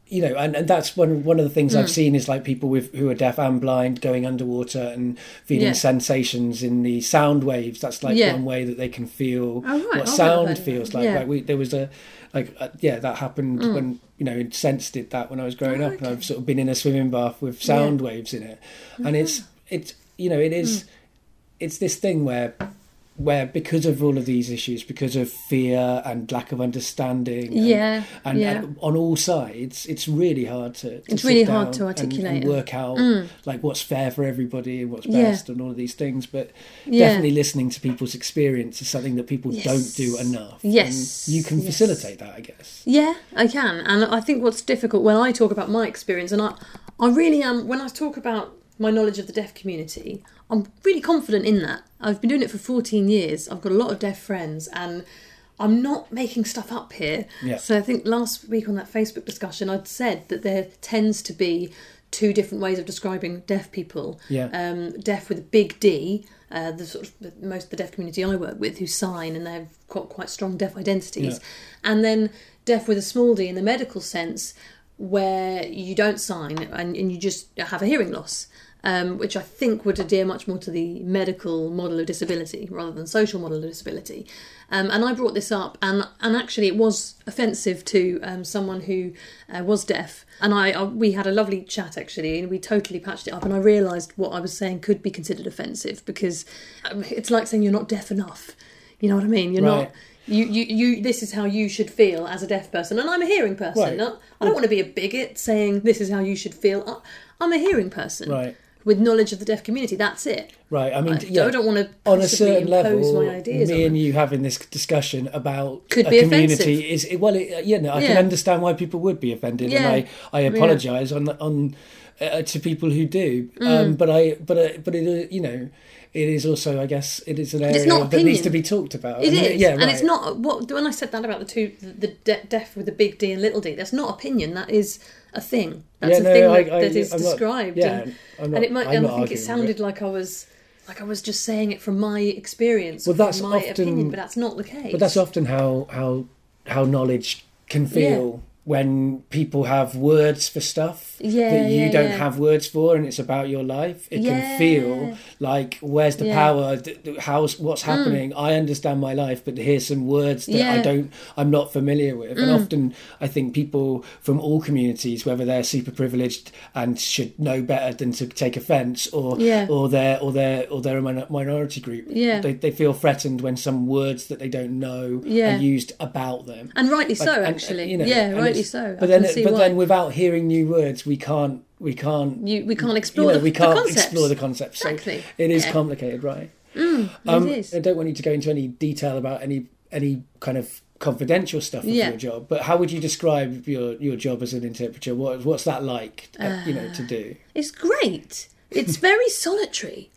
you know, and, and that's one one of the things Mm. I've seen is like people with who are deaf and blind going underwater and feeling Yeah. sensations in the sound waves. That's like Yeah. one way that they can feel Oh, right. what never sound feels like. Yeah. Like we, there was a like uh, yeah that happened Mm. when you know sense did that when I was growing Oh, up and. I've sort of been in a swimming bath with sound waves in it and it's it's you know it is Mm. it's this thing where where because of all of these issues because of fear and lack of understanding and, yeah, and, yeah. and on all sides it's really hard to, to It's really hard to articulate and, and- work out mm. like what's fair for everybody and what's Yeah. best and all of these things but Yeah. definitely listening to people's experience is something that people Yes. don't do enough Yes. you can Yes. facilitate that i guess Yeah, I can. And I think what's difficult when I talk about my experience, and I, I really am, when I talk about my knowledge of the deaf community, I'm really confident in that. I've been doing it for 14 years. I've got a lot of deaf friends, and I'm not making stuff up here. Yeah. So I think last week on that Facebook discussion, I'd said that there tends to be two different ways of describing deaf people. Yeah. Um, deaf with a big D, uh, the sort of most of the deaf community I work with who sign and they've got quite strong deaf identities, and then deaf with a small d in the medical sense, where you don't sign and, and you just have a hearing loss. Um, which I think would adhere much more to the medical model of disability rather than social model of disability. Um, and I brought this up, and and actually it was offensive to um, someone who uh, was deaf. And I, I we had a lovely chat actually, and we totally patched it up. And I realised what I was saying could be considered offensive because um, it's like saying you're not deaf enough. You know what I mean? You're Right. not. You, you, you. This is how you should feel as a deaf person, and I'm a hearing person. Right. I, I don't want to be a bigot saying this is how you should feel. I, I'm a hearing person Right. With knowledge of the deaf community. That's it. right i mean I, yeah I don't want to on a certain level, my ideas me and you having this discussion about Could a be community is well, it, you know, I can understand why people would be offended, Yeah. and I I apologise on on uh, to people who do, Mm. um, but I but uh, but it uh, you know. It is also, I guess, it is an area that needs to be talked about. It And, is, yeah, and right. it's not what when I said that about the two, the de- deaf with the big D and little d. That's not opinion. That is a thing. That's Yeah, a no, thing I- that, I- that is I'm not- described. yeah, and, not- and it might, I'm and I think it sounded it. like I was, like I was just saying it from my experience, Well, that's from my often- opinion, but that's not the case. But that's often how how how knowledge can feel when people have words for stuff Yeah, that you yeah, don't yeah. have words for and it's about your life it can feel like where's the. Mm. power how's what's happening i understand my life but here's some words that i. Mm. don't i'm not familiar with and often i think people from all communities whether they're super privileged and should know better than to take offense or or they're or they're or they're a minority group Yeah. they, they feel threatened when some words that they don't know are used about them And rightly so, Like, and, actually. you know, yeah, and so. But then, but why. then, without hearing new words, we can't, we can't, you, we can't you explore know, the, we can't concepts. explore the concepts. So Exactly. it is Yeah. complicated, right? Um, it is. I don't want you to go into any detail about any any kind of confidential stuff of Yeah. your job, but how would you describe your your job as an interpreter? What what's that like? uh, you know, to do. It's great. It's *laughs* very solitary,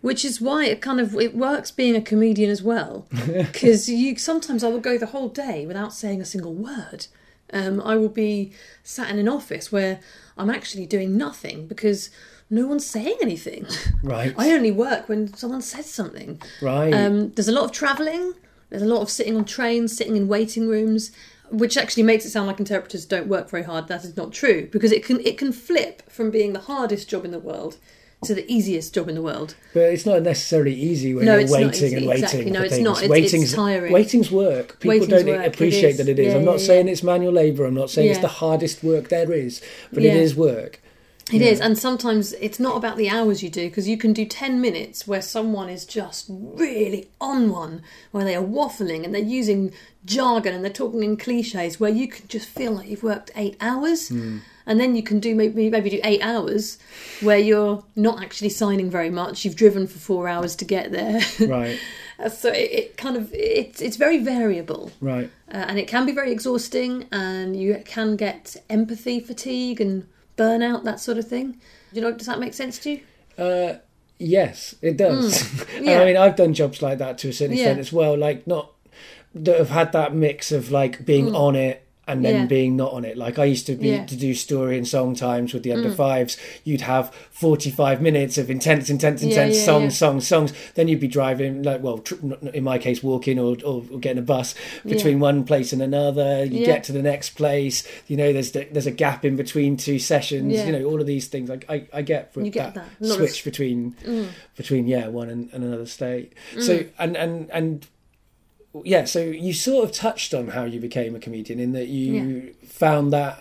which is why it kind of it works being a comedian as well. *laughs* Because you sometimes I will go the whole day without saying a single word. Um, I will be sat in an office where I'm actually doing nothing because no one's saying anything. Right. I only work when someone says something. Right. Um, there's a lot of travelling. There's a lot of sitting on trains, sitting in waiting rooms, which actually makes it sound like interpreters don't work very hard. That is not true because it can it can flip from being the hardest job in the world to the easiest job in the world. But it's not necessarily easy when No, you're it's waiting and waiting. exactly. No, for it's things. not. It's- it's Waiting's, tiring. Waiting's work. People Waiting's don't work, appreciate is. that it is. Yeah, I'm not yeah, saying yeah. it's manual labour. I'm not saying it's the hardest work there is, but it is work. It is, and sometimes it's not about the hours you do because you can do 10 minutes where someone is just really on one, where they are waffling and they're using jargon and they're talking in cliches, where you can just feel like you've worked eight hours. Hmm. And then you can do maybe maybe do eight hours where you're not actually signing very much. You've driven for four hours to get there. *laughs* Right. so it, it kind of it's it's very variable. Right. Uh, and it can be very exhausting, and you can get empathy fatigue and burnout, that sort of thing. Do you know, does that make sense to you? Uh, yes, it does. *laughs* And Yeah. I mean, I've done jobs like that to a certain extent Yeah. as well. Like not that have had that mix of like being on it and then Mm. Yeah. being not on it. Like I used to be Yeah. Mm. to do story and song times with the under fives. You'd have forty five minutes of intense, intense, intense yeah, songs, songs, songs. Then you'd be driving like well, in my case, walking or, or, or getting a bus between one place and another. You get to the next place. You know, there's the, there's a gap in between two sessions. You know, all of these things. Like I, I get that. A lot of- switch between between yeah one and, and another state so and and and yeah so you sort of touched on how you became a comedian in that you found that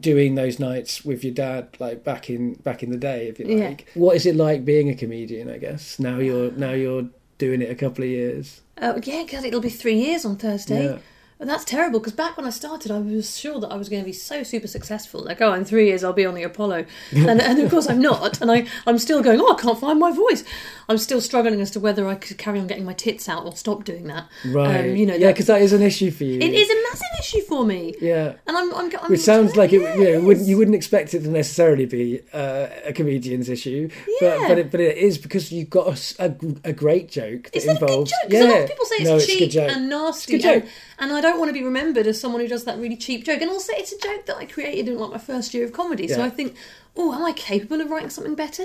doing those nights with your dad like back in back in the day if you Yeah. what is it like being a comedian i guess now you're now you're doing it a couple of years Uh, yeah, because it'll be three years on Thursday. Yeah. And that's terrible because back when I started, I was sure that I was going to be so super successful. Like, oh, in three years I'll be on the Apollo, *laughs* and, and of course I'm not. And I, I'm still going. Oh, I can't find my voice. I'm still struggling as to whether I could carry on getting my tits out or stop doing that. right Um, you know, yeah because that is an issue for you it is a massive issue for me. yeah And I'm, I'm, I'm Which sounds like it, yeah, you know, wouldn't, you wouldn't expect it to necessarily be uh, a comedian's issue, but Yeah. but it, but it is because you've got a a great joke that Is that a good involves. joke? 'Cause a lot of people say it's no, a cheap joke. and nasty, It's a good and, joke. and I don't want to be remembered as someone who does that really cheap joke. And also, it's a joke that I created in like my first year of comedy. So Yeah. I think, oh, am I capable of writing something better?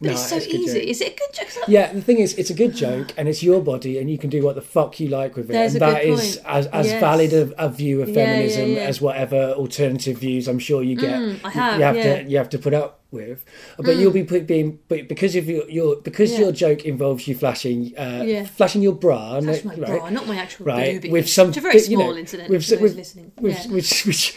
But No, it's so it's a good easy. joke. Is it a good joke? 'Cause I- Yeah, the thing is, it's a good joke, and it's your body, and you can do what the fuck you like with it. There's and a that good is point. as as Yes. valid a, a view of Yeah, yeah, feminism yeah. as whatever alternative views I'm sure you get. Mm, I have, you have yeah. To you have to put up with, but you'll be put, being but because of your, your because Yeah. your joke involves you flashing uh, Yeah. flashing your bra, no- my right? bra, not my actual right boobies. with some It's a very you know, small incident. with, with, listening. with- yeah. which *laughs* which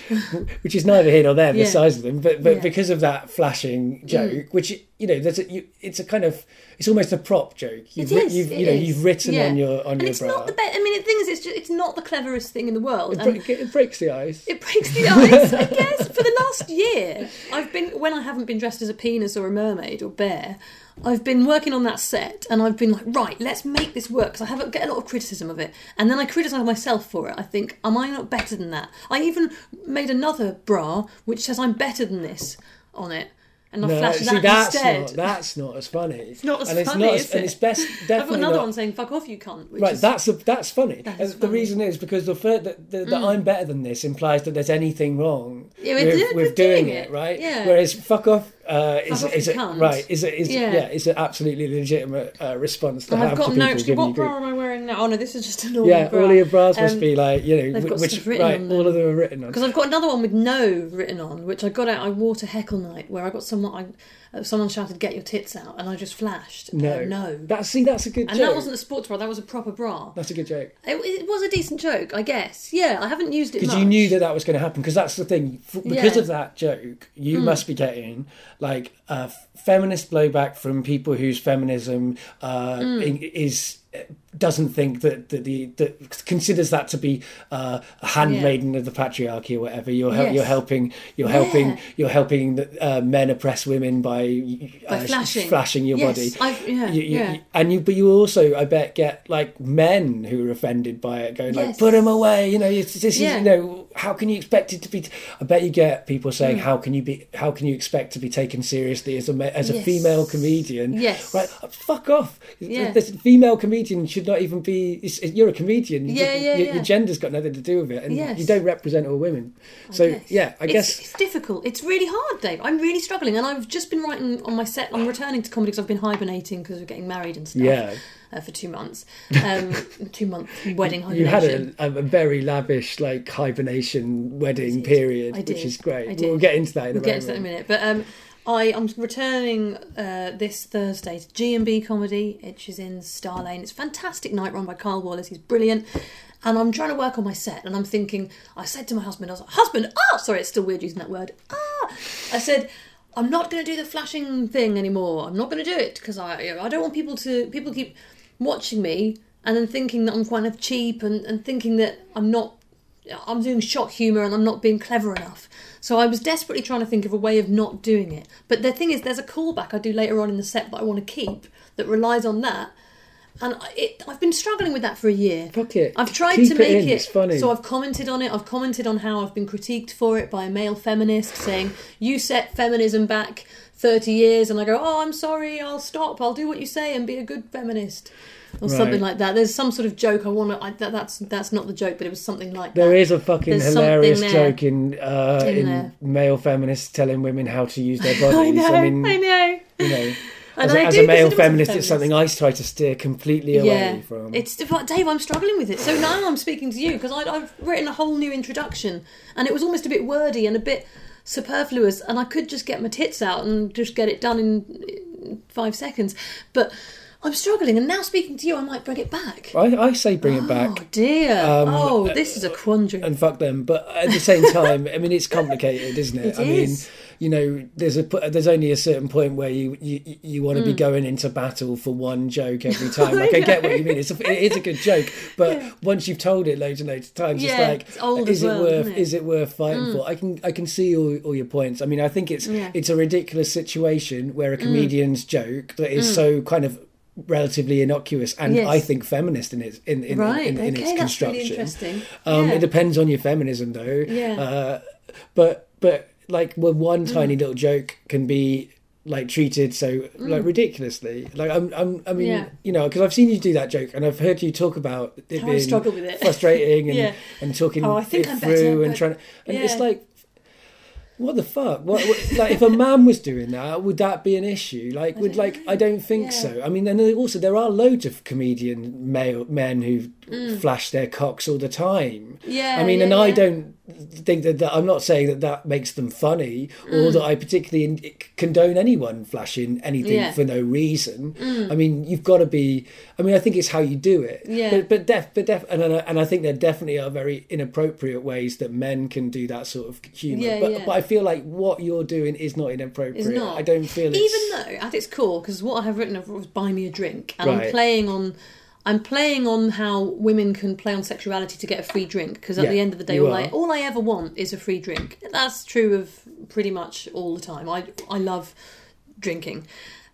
which is neither here nor there the size of them but but. Mm. because of that flashing joke which you know there's a you, it's a kind of it's almost a prop joke you've, It is, you've it you know is. you've written Yeah. on your on and your it's bra not the best. I mean, the thing is, it's just, it's not the cleverest thing in the world. it, break, it breaks the ice It breaks the ice, I guess. For the last year, I've been when I haven't been dressed as a penis or a mermaid or bear. I've been working on that set, and I've been like, right, let's make this work. Because I have get a lot of criticism of it, and then I criticise myself for it. I think, am I not better than that? I even made another bra which says I'm better than this on it, and I no, flashed see, that that's instead. not that's not as funny. *laughs* It's not as and it's funny, not is as, and it's best Definitely I've got another not, one saying "fuck off, you cunt." Which Right, is, that's a, that's funny. That the funny. Mm. reason is because the fact that, that, that I'm better than this implies that there's anything wrong Yeah, with with doing doing it, it. right? Yeah. Whereas fuck off, uh, is, is it can't. right? Is it is Yeah. yeah? Is it absolutely legitimate uh, response to And have I've to got people notes. giving What bra am I wearing now? Oh no, this is just a normal Yeah, bra. all your bras must Um, be like you know which right, all of them are written on. Because I've got another one with no written on, which I got out. I wore to Heckle Night, where I got someone. I, someone shouted, "Get your tits out," and I just flashed. No, uh, no. That's see, that's a good and joke. that wasn't a sports bra. That was a proper bra. That's a good joke It, it was a decent joke, I guess. Yeah, I haven't used it because you knew that that was going to happen. Because that's the thing. Because Yeah. of that joke, you Mm. must be getting like uh, feminist blowback from people whose feminism uh, Mm. is doesn't think that, that the that considers that to be uh, a handmaiden of the patriarchy or whatever. You're hel- Yes. you're helping you're Yeah. helping you're helping the, uh, men oppress women by By uh, flashing. flashing your Yes, body. Yeah, You- you- yeah. and you but you also I bet get like men who are offended by it going like put him away. You know this Yeah. is you know how can you expect it to be? I bet you get people saying Mm. how can you be how can you expect to be taken seriously as a as a Yes. female comedian? Yes. right. Fuck off. Yeah. This female comedian should not even be. It's, you're a comedian. Yeah, yeah, your, yeah. your gender's got nothing to do with it, and Yes. you don't represent all women. So guess. yeah, I it's, guess it's difficult. It's really hard, Dave. I'm really struggling, and I've just been writing on my set. I'm returning to comedy because I've been hibernating because we're getting married and stuff. Yeah. Uh, for two months, um, *laughs* two month wedding hibernation. you had a, a very lavish like hibernation wedding period, which is great. We'll get into that in We'll a get into that in a minute. But um, I am returning uh, this Thursday to G and B Comedy, which is in Star Lane. It's a fantastic night run by Carl Wallace. He's brilliant. And I'm trying to work on my set, and I'm thinking. I said to my husband, "I was like, husband, ah, sorry, it's still weird using that word. Ah, I said." I'm not going to do the flashing thing anymore. I'm not going to do it because I I don't want people to people keep watching me and then thinking that I'm kind of cheap and, and thinking that I'm not I'm doing shock humour and I'm not being clever enough. So I was desperately trying to think of a way of not doing it. But the thing is, there's a callback I do later on in the set that I want to keep that relies on that. And I- it, I've been struggling with that for a year. Fuck it. I've tried Keep to it make in, it. it's funny. So I've commented on it. I've commented on how I've been critiqued for it by a male feminist saying, You set feminism back 30 years. And I go, Oh, I'm sorry. I'll stop. I'll do what you say and be a good feminist. Or something like that. There's some sort of joke I want to. That, that's that's not the joke, but it was something like There that. is a fucking There's hilarious joke in uh, In in, male feminists telling women how to use their *laughs* bodies. I know. I, mean, know. you know, as, as a male feminist, it's something I try to steer completely yeah, away from. it's but Dave. I'm struggling with it. So now I'm speaking to you because I've written a whole new introduction, and it was almost a bit wordy and a bit superfluous, and I could just get my tits out and just get it done in five seconds, but I'm struggling. And now speaking to you, I might bring it back. I, I say bring it back. Oh dear! Um, oh, this is a quandary. and fuck them. But at the same time, I mean, it's complicated, isn't it? It I is. mean, you know, there's a there's only a certain point where you you, you want to Mm. be going into battle for one joke every *laughs* time. Like I get what you mean. It's a, it is a good joke, but once you've told it loads and loads of times, Yeah, it's like, it's is well, it worth it? Mm. is it worth fighting for? I can I can see all, all your points. I mean, I think it's Yeah. Mm. it's a ridiculous situation where a comedian's joke that is so kind of relatively innocuous and Yes. I think feminist in its in in, right? in, in, okay, its construction. really interesting. Um, yeah. It depends on your feminism, though. Yeah. Uh, but but like, well, one Mm. tiny little joke can be like treated so like ridiculously. Like I'm, I'm I mean, Mm. Yeah. you know, because I've seen you do that joke, and I've heard you talk about it How I being struggle with it. frustrating and *laughs* Yeah. and talking Oh, I think it I'm through better, and but- trying. And it's yeah. like. What the fuck? What, what like if a man was doing that, would that be an issue? Like, would don't like. I don't think Yeah. so. I mean, and then also there are loads of comedian male men who flash their cocks all the time. Mm. Yeah, I mean, yeah, and I yeah. don't think that, that I'm not saying that that makes them funny Mm. or that I particularly condone anyone flashing anything Yeah. Mm. for no reason. I mean, you've got to be. I mean, I think it's how you do it. Yeah. But but def but def and I- and I think there definitely are very inappropriate ways that men can do that sort of humor. Yeah, but yeah. but I feel like what you're doing is not inappropriate. It's not. I don't feel it's, even though at its core, because what I have written was "buy me a drink," and I'm playing on. I'm playing on how women can play on sexuality to get a free drink because at Yeah, the end of the day, all I all I ever want is a free drink. That's true of pretty much all the time. I I love drinking,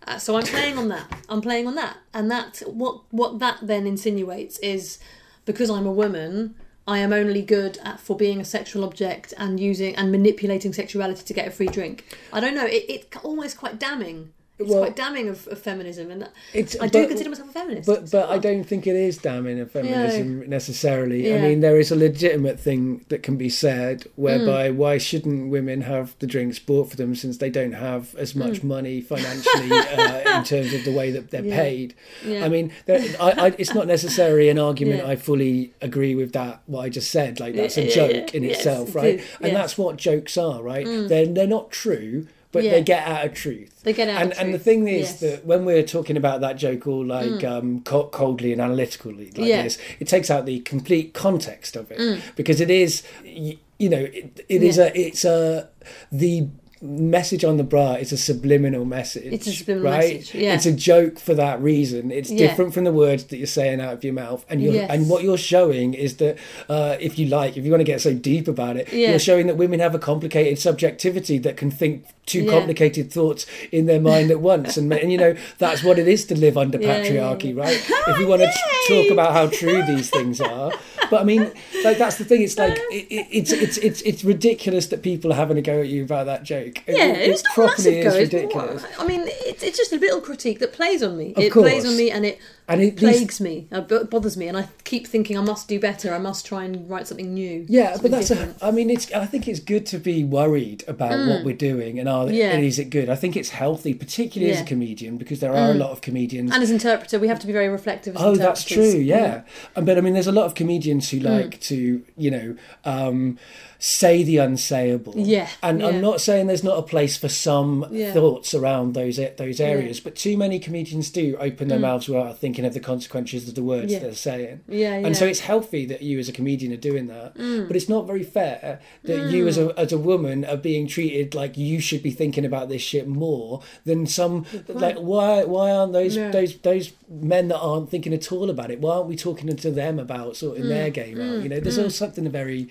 uh, so I'm playing on that. I'm playing on that, and that what what that then insinuates is because I'm a woman. I am only good at for being a sexual object and using and manipulating sexuality to get a free drink. I don't know. It, it's almost quite damning It's Well- quite damning of, of feminism, and It's- I do but- consider myself a feminist. But but I don't think it is damning of feminism necessarily. I mean, there is a legitimate thing that can be said Mm. whereby why shouldn't women have the drinks bought for them since they don't have as much money financially uh, *laughs* in terms of the way that they're Mm. Yeah. paid. Yeah. I mean, there, I, I, it's not necessarily an argument Yeah. I fully agree with that. What I just said, like that's a joke yeah, in yes, itself, it right? And yes. that's what jokes are, right? They're they're not true. But Yeah. they get out of truth. They get out and, And the thing is yes. that when we're talking about that joke all like um, coldly and analytically like Yeah. this, it takes out the complete context of it because it is, you know, it, it is Yeah. a it's a the message on the bra is a subliminal message. It's a subliminal right? message, yeah. It's a joke for that reason. It's Yeah. different from the words that you're saying out of your mouth, and you're Yes. and what you're showing is that uh, if you like, if you want to get so deep about it, Yeah. you're showing that women have a complicated subjectivity that can think two Yeah. complicated thoughts in their mind at once, and and you know that's what it is to live under *laughs* patriarchy, yeah. right? *laughs* If we want to talk about how true these things are, but I mean, like that's the thing. It's like uh. it, it, it's it's it's it's ridiculous that people are having a go at you about that joke. Yeah, it, it's not properly is it's ridiculous. I mean, it's, it's just a little critique that plays on me. Of it plays on me, and it And it- these- plagues me. It bothers me, and I keep thinking I must do better. I must try and write something new. Yeah, but that's. A. I mean, it's. I think it's good to be worried about what we're doing and are Mm. Yeah. and is it good. I think it's healthy, particularly as a Mm. comedian, because there are a lot of comedians. and as interpreter, we have to be very reflective. As Oh, that's true. Yeah, Um, but I mean, there's a lot of comedians Mm. who like to, you know, um, say the unsayable. Yeah, and yeah. I'm not saying there's not a place for some Yeah. thoughts around those those areas, but too many comedians do open their mouths without thinking of the consequences of the words Mm. Yeah. they're saying. Yeah, And so. Mm. it's healthy that you as a comedian are doing that, but it's not very fair that you as a as a woman are being treated like you should be thinking about this shit more than some. Like why why aren't those Yeah. those those men that aren't thinking at all about it? Why aren't we talking to them about sorting Mm. their game out? You know, there's all something very.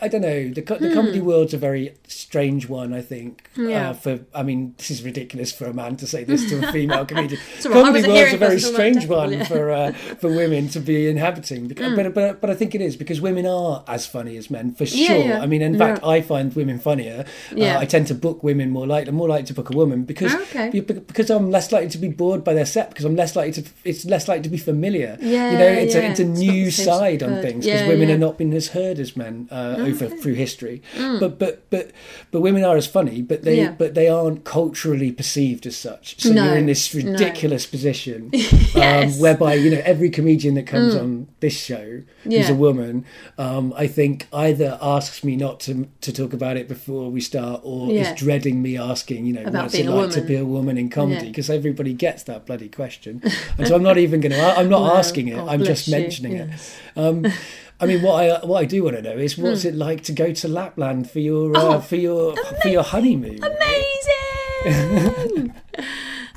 I don't know. The co- Hmm. the comedy world's a very strange one. I think. Yeah. Uh, for I mean, this is ridiculous for a man to say this to a *laughs* female comedian. I comedy world's a very so strange one yeah. *laughs* for uh, for women to be inhabiting. Because, Hmm. But but but I think it is because women are as funny as men for Yeah, sure. yeah. I mean, in fact, I find women funnier. Yeah. Uh, I tend to book women more like I'm more likely to book a woman because Okay. because I'm less likely to be bored by their set because I'm less likely to it's less likely to be familiar. Yeah, you know, it's a it's a It's new side on things because women have not being as heard as men uh, over through history. Mm. But but but but women are as funny, but they Yeah. but they aren't culturally perceived as such. So No, you're in this no. ridiculous position *laughs* Yes. um, whereby you know every comedian that comes on this show who's a woman, um, I think either asks me not to to talk about it before we start, or Yeah. is dreading me asking, you know, About what's it like to be a woman in comedy? Yeah. Because everybody gets that bloody question, *laughs* and so I'm not even going to. I'm not Well, asking it. oh, I'm just bless you, mentioning yes. it. Um, *laughs* I mean, what I *laughs* what I do want to know is what's it like to go to Lapland for your uh, Hmm. Oh, for your for your honeymoon? Amazing. *laughs*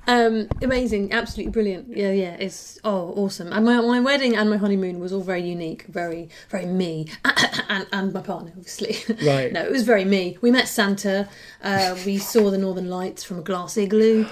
um, amazing, absolutely brilliant. Yeah, yeah, it's oh awesome. And my my wedding and my honeymoon was all very unique, very very me, *coughs* and, and my partner obviously. *laughs* Right. no, it was very me. We met Santa. Uh, we saw the Northern Lights from a glass igloo.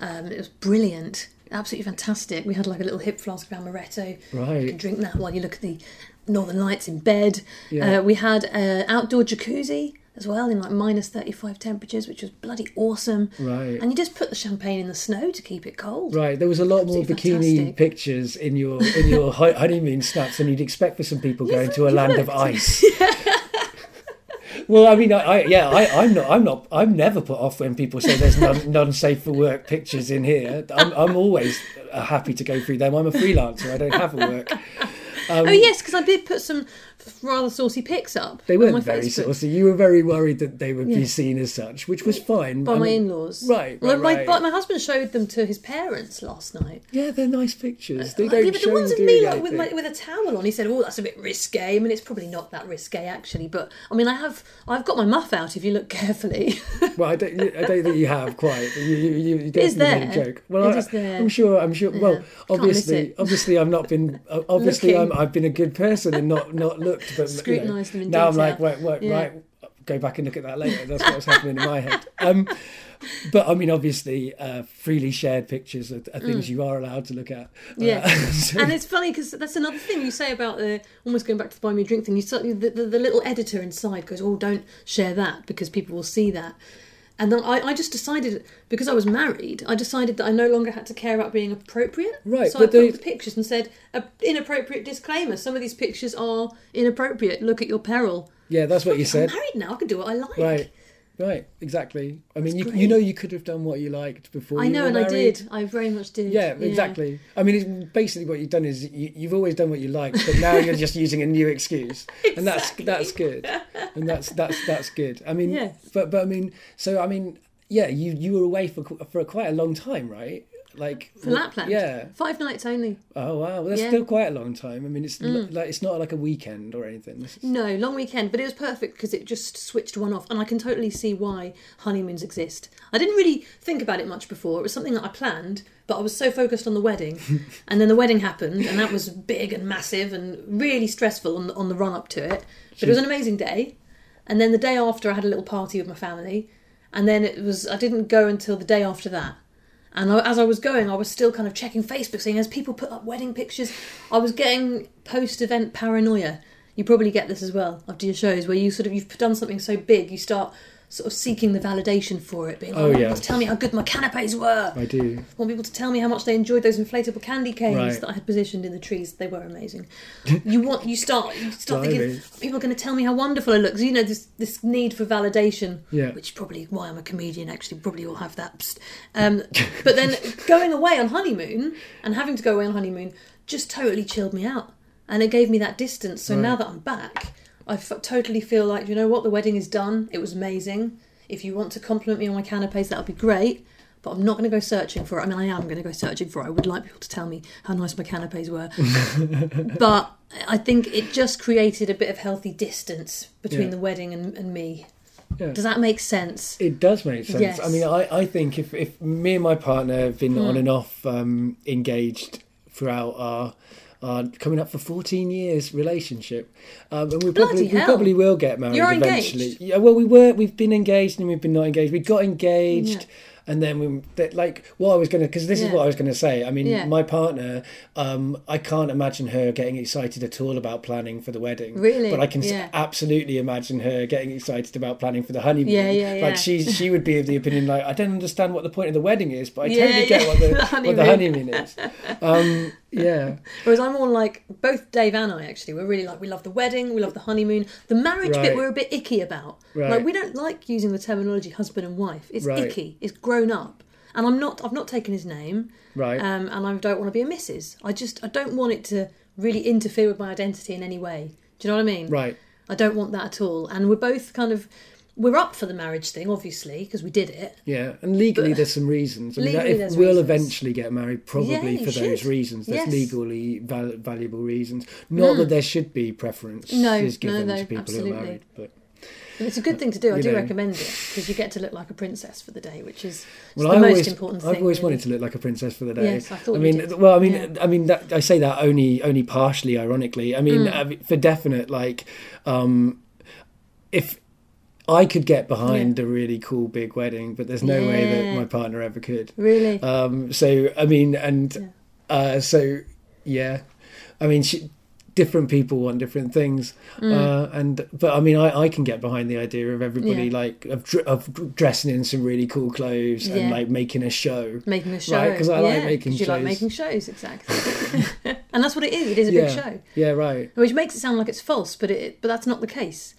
Um, it was brilliant, absolutely fantastic. We had like a little hip flask of amaretto. Right. You can drink that while you look at the Northern Lights in bed. Yeah. Uh, we had an outdoor jacuzzi as well in like minus 35 temperatures, which was bloody awesome. Right. And you just put the champagne in the snow to keep it cold. Right, there was a lot more bikini fantastic. pictures in your in your *laughs* honeymoon snaps than you'd expect for some people going to a land of looked. ice. *laughs* well, I mean, I, I yeah, I, I'm not, I'm not, I'm never put off when people say there's non, *laughs* non-safe for work pictures in here. I'm, I'm always happy to go through them. I'm a freelancer. I don't have a work. Oh, um, yes, because I did put some rather saucy pics up. They weren't very Facebook saucy. You were very worried that they would be seen as such, which was fine. By I my in laws. Right, Well, right, my, my husband showed them to his parents last night. Yeah, they're nice pictures. They Like, don't yeah, but show the ones of me like with, my, with a towel on, he said, "Oh, that's a bit risque." I mean, it's probably not that risque actually, but I mean, I have I've got my muff out if you look *laughs* carefully. Well, I don't. I don't think you have quite. You, you, you you is definitely made a there. joke. Well, It I, is there. I'm sure. I'm sure. Well, obviously, obviously, I've not been. uh, *laughs* Obviously, I'm, I've been a good person and not not looked. But you know, Scrutinised them now I'm like, wait, wait, Yeah. right. Go back and look at that later. That's what's happening in my head. Um, but I mean, obviously, uh, freely shared pictures are, are things you are allowed to look at. Mm. Yeah, *laughs* Uh, so- and it's funny because that's another thing you say about the almost going back to the buy me a drink thing. You start, the, the, the little editor inside goes, "Oh, don't share that because people will see that." And then I, I just decided because I was married, I decided that I no longer had to care about being appropriate. Right, So I put they- the pictures and said, "A inappropriate disclaimer. Some of these pictures are inappropriate. Look at your peril." Yeah, that's what you said. I'm married now. I can do what I like. Right, right, exactly. I mean, you, you know, you could have done what you liked before. I know, and I did. I very much did. Yeah, exactly. I mean, it's basically what you've done is you, you've always done what you liked, but now you're just using a new excuse, *laughs* and that's that's good, and that's that's that's good. I mean, Yes. but but I mean, so I mean, yeah, you you were away for for quite a long time, right? Like For Lapland. Yeah. Five nights only. Oh wow, well, that's Yeah. Mm. still quite a long time. I mean, it's l- like it's not like a weekend or anything. Is- No, long weekend, but it was perfect because it just switched one off, and I can totally see why honeymoons exist. I didn't really think about it much before. It was something that I planned, but I was so focused on the wedding, *laughs* and then the wedding happened, and that was big and massive and really stressful on the, on the run up to it. But it was an amazing day, and then the day after, I had a little party with my family, and then it was I didn't go until the day after that. And I, as I was going, I was still kind of checking Facebook, seeing as people put up wedding pictures. I was getting post-event paranoia. You probably get this as well after your shows, where you sort of you've done something so big, you start sort of seeking the validation for it, being like, Oh, yeah. people to tell me how good my canapes were. I do. I want people to tell me how much they enjoyed those inflatable candy canes Right. that I had positioned in the trees. They were amazing. *laughs* you want you start you start Blimey. thinking people are going to tell me how wonderful I look. you know this this need for validation, Yeah. which is probably why I'm a comedian. Actually, probably all have that. Um, but then going away on honeymoon and having to go away on honeymoon just totally chilled me out, and it gave me that distance. So now that I'm back, I f- totally feel like you know what the wedding is done. It was amazing. If you want to compliment me on my canapes, that would be great. But I'm not going to go searching for it. I mean, I am going to go searching for it. I would like people to tell me how nice my canapes were. *laughs* but I think it just created a bit of healthy distance between Yeah. the wedding and, and me. Yeah. Does that make sense? It does make sense. Yes. I mean, I, I think if, if me and my partner have been Hmm. on and off um, engaged throughout our, coming up for 14 years relationship, um, and we probably we probably will get married You're eventually. engaged? Yeah, well, we were we've been engaged and we've been not engaged. We got engaged. Yeah. And then we, that, like, what I was gonna, because this is what I was gonna say. I mean, Yeah. my partner, um, I can't imagine her getting excited at all about planning for the wedding. Really? but I can Yeah. absolutely imagine her getting excited about planning for the honeymoon. Yeah, yeah, yeah. Like she, she would be of the opinion like I don't understand what the point of the wedding is, but I Yeah, totally get yeah. what the, *laughs* The what the honeymoon. honeymoon is. Um, yeah, Whereas I'm more like both Dave and I actually. We're really like we love the wedding, we love the honeymoon. The marriage bit we're a bit icky about. Right. Like we don't like using the terminology husband and wife. It's Right. icky. It's grown up. And I'm not. I've not taken his name. right. Um, and I don't want to be a Mrs. I just I don't want it to really interfere with my identity in any way. Do you know what I mean? right. I don't want that at all. And we're both kind of we're up for the marriage thing, obviously, because we did it. Yeah, and legally there's some reasons. I mean, Legally if we'll reasons. eventually get married, probably you for those reasons. There's Yes. legally val- valuable reasons. Not that there should be preference No, is no, given no, to people absolutely. who are married. But And it's a good thing to do. I do know. recommend it because you get to look like a princess for the day, which is well, the I most always, important thing. I've always really. wanted to look like a princess for the day. Yes, I thought I mean, did. well, I mean, Yeah. I mean, that, I say that only only partially, ironically. I mean, Mm. I mean, for definite, like, um, if I could get behind a really cool big wedding, but there's no way that my partner ever could. Really? Um, so I mean, and uh, so yeah, I mean, she, different people want different things, Mm. uh, and but I mean, I, I can get behind the idea of everybody Yeah. like of, of dressing in some really cool clothes and like making a show. making a show. Right, 'cause I like Yeah, making 'cause you like making shows, exactly. *laughs* and that's what it is. It is a yeah, big show. yeah, right. Which makes it sound like it's false, but it but that's not the case.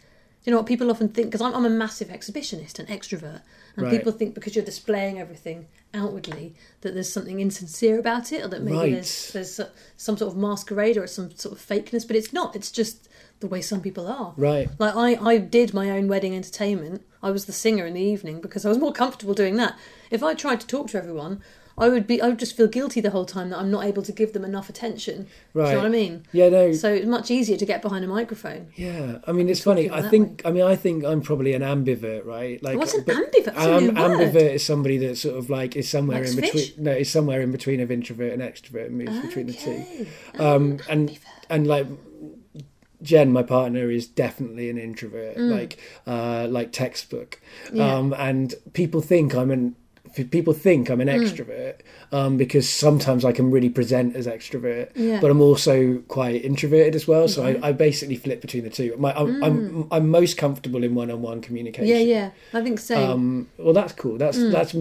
You know what people often think because I'm, I'm a massive exhibitionist and extrovert, and Right. people think because you're displaying everything outwardly that there's something insincere about it, or that maybe Right. there's there's some sort of masquerade or some sort of fakeness. But it's not. It's just the way some people are. Right. Like I, I did my own wedding entertainment. I was the singer in the evening because I was more comfortable doing that. If I tried to talk to everyone, I would be I would just feel guilty the whole time that I'm not able to give them enough attention. Do you Right. know what I mean? Yeah, no. So it's much easier to get behind a microphone. Yeah, I mean, it's funny. I think, I mean, I think I'm probably an ambivert, right? Like, What's an ambivert? That's a new word. ambivert is somebody that sort of like is somewhere in between. fish? No, is somewhere in between of introvert and extrovert, and moves between the two. Okay. Um, and and like Jen, my partner, is definitely an introvert, like uh, like textbook. Mm. Yeah. Um, and people think I'm an people think I'm an Mm. extrovert um, because sometimes I can really present as extrovert, Yeah. but I'm also quite introverted as well. So I, I basically flip between the two. My, I'm, I'm I'm most comfortable in one-on-one communication. Mm. Yeah, yeah. I think so. Um, well, that's cool. That's Mm. that's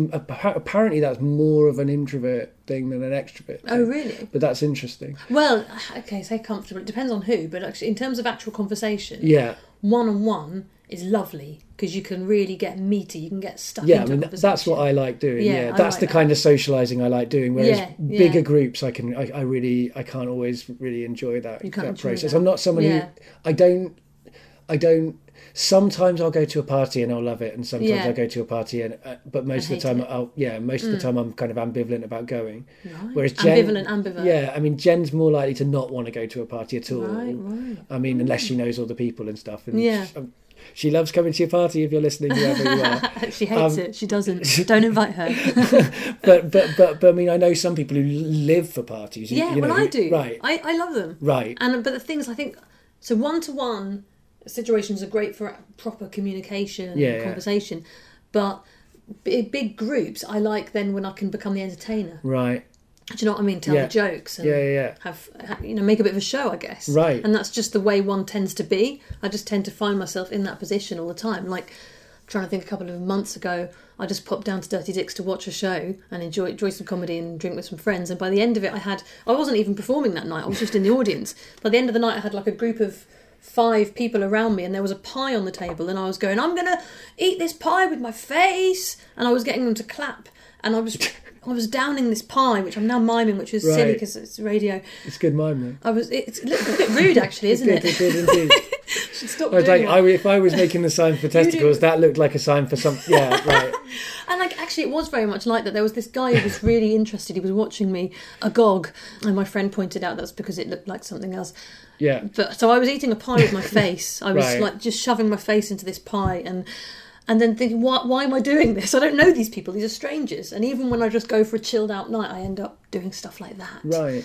apparently that's more of an introvert thing than an extrovert. oh, really? But that's interesting. Well, okay, say comfortable. It depends on who, but actually, in terms of actual conversation, Yeah, one on one is lovely because you can really get meaty. You can get stuck yeah. I mean, a th- conversation. that's what I like doing. Yeah, Yeah, that's like the that. kind of socializing I like doing. Whereas Yeah, yeah. bigger groups, I can, I, I really, I can't always really enjoy that, that process. that. I'm not someone Yeah. who, I don't, I don't. Sometimes I'll go to a party and I'll love it, and sometimes Yeah. I'll go to a party and, uh, but most of the time, it. Mm. I'll, yeah, most of the time I'm kind of ambivalent about going. Right. Whereas Jen, ambivalent, ambivert. Yeah, I mean, Jen's more likely to not want to go to a party at all. Right, right. I mean, unless she knows all the people and stuff. And Yeah. She loves coming to your party if you're listening, whoever you are. *laughs* she hates Um, it. She doesn't. Don't invite her. *laughs* but, but but but I mean, I know some people who live for parties. yeah, you know, well, I do. Right, I, I love them. right. And but the thing is, I think so. One to one situations are great for proper communication and Yeah, yeah. conversation, but big, big groups, I like then when I can become the entertainer. Right. Do you know what I mean? Tell Yeah. the jokes and Yeah, yeah, yeah. have ha- you know make a bit of a show, I guess. Right. And that's just the way one tends to be. I just tend to find myself in that position all the time. Like I'm trying to think, a couple of months ago, I just popped down to Dirty Dicks to watch a show and enjoy enjoy some comedy and drink with some friends. And by the end of it, I had I wasn't even performing that night. I was just in the audience. By the end of the night, I had like a group of five people around me and there was a pie on the table and I was going I'm going to eat this pie with my face and I was getting them to clap and I was I was downing this pie which I'm now miming which is silly because it's radio It's good mime though. I was it's a little bit rude actually isn't Good, it good, indeed. *laughs* should stop I was doing like. I, if I was making the sign for *laughs* testicles, that looked like a sign for something. Yeah, right. *laughs* And like actually, it was very much like that. There was this guy who was really interested. He was watching me agog, and my friend pointed out that's because it looked like something else. Yeah, But so I was eating a pie with my face. I was Right. like just shoving my face into this pie, and and then thinking, why why am I doing this? I don't know these people. These are strangers. And even when I just go for a chilled out night, I end up doing stuff like that. right.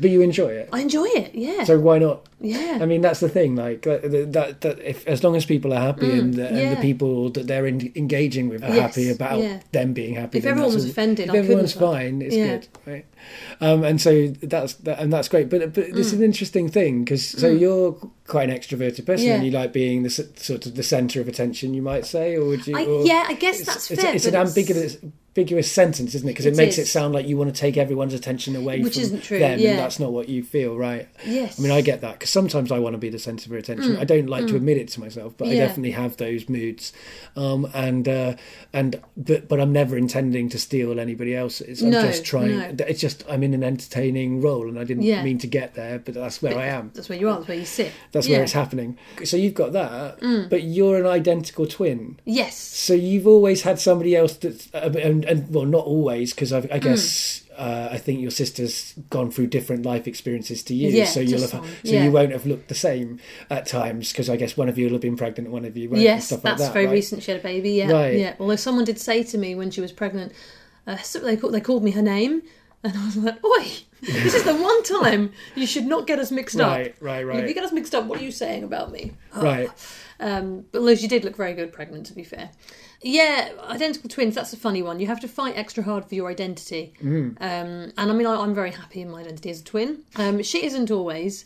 But you enjoy it, I enjoy it. Yeah. so why not? yeah. I mean, that's the thing. Like that, that, that if as long as people are happy and, the, and Mm, the people that they're in, engaging with are Yes, happy about yeah. them being happy, If everyone was offended, if I couldn't everyone's fine, it's Yeah. good, right? Um, and so that's that, and that's great. But but Mm. is an interesting thing because so you're quite an extroverted person Yeah. and you like being the sort of the center of attention, you might say, or would you? I, or- yeah, I guess it's, that's it's, fair. it's an but ambiguous ambiguous sentence, isn't it? Because it, It makes it sound like you want to take everyone's attention away Which from isn't true, them, yeah. and that's not what you feel, right? Yes. I mean, I get that because sometimes I want to be the centre of attention. I don't like to admit it to myself, but I Mm. Definitely have those moods. Um, and uh, and but but I'm never intending to steal anybody else's. I'm No, just trying. no. It's just I'm in an entertaining role, and I didn't Yeah. mean to get there, but that's where I am. That's where you are. That's where you sit. That's Yeah. Mm. where it's happening. So you've got that, but you're an identical twin. Yes. So you've always had somebody else that's, uh, and, and well, not always, because I, Mm. I guess uh, I think your sister's gone through different life experiences to you. Yeah, so you'll have, so yeah. you won't have looked the same at times, because I guess one of you will have been pregnant, one of you won't. Yes, that's like that, very right? recent. She had a baby. Yeah, Right. yeah. Although someone did say to me when she was pregnant, uh, so they called, they called me her name, and I was like, "Oi, this is the one time you should not get us mixed up." Right, up. right, If you get us mixed up, what are you saying about me?" right. Um, but although she did look very good pregnant, to be fair. Yeah, identical twins. That's a funny one. You have to fight extra hard for your identity. Mm. Um, and I mean, I, I'm very happy in my identity as a twin. Um, she isn't always.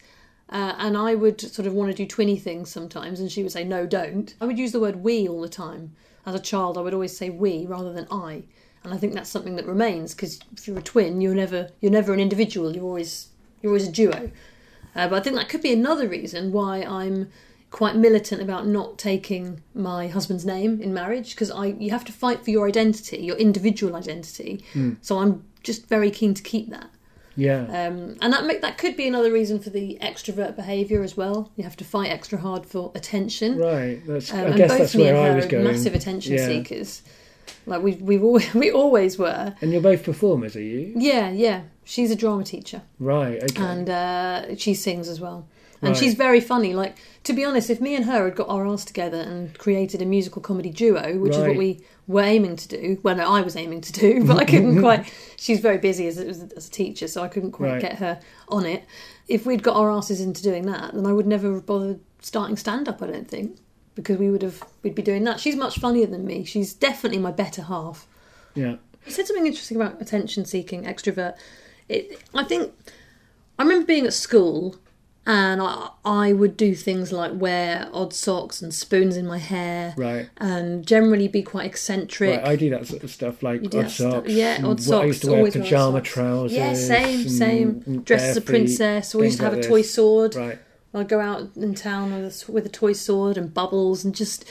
Uh, and I would sort of want to do twinny things sometimes, and she would say, "No, don't." I would use the word "we" all the time. As a child, I would always say "we" rather than "I," and I think that's something that remains because if you're a twin, you're never you're never an individual. You're always you're always a duo. Uh, but I think that could be another reason why I'm quite militant about not taking my husband's name in marriage because I you have to fight for your identity, your individual identity. So I'm just very keen to keep that. Yeah, Um, and that make, that could be another reason for the extrovert behaviour as well. You have to fight extra hard for attention. right. That's, Um, I and guess both that's me where and I was are going. massive attention Yeah. seekers. Like we we've always, *laughs* we always were. And you're both performers, are you? Yeah, yeah. She's a drama teacher Right. Okay. and uh, she sings as well. And Right. she's very funny. Like to be honest, if me and her had got our arse together and created a musical comedy duo, which is what we were aiming to do, well, no, I was aiming to do, *laughs* but I couldn't *laughs* quite. She's very busy as, as, as a teacher, so I couldn't quite Right. get her on it. If we'd got our asses into doing that, then I would never have bothered starting stand up. I don't think because we would have we'd be doing that. She's much funnier than me. She's definitely my better half. yeah. You said something interesting about attention seeking extrovert. It, I think I remember being at school and I, I would do things like wear odd socks and spoons in my hair Right. and generally be quite eccentric. Right, I do that sort of stuff, like odd that stuff. socks. Yeah, odd socks. I used to wear pajama socks. trousers. yeah, same, same. Dress as a princess. Always used to have a toy like sword. Right. I'd go out in town with a, with a toy sword and bubbles and just,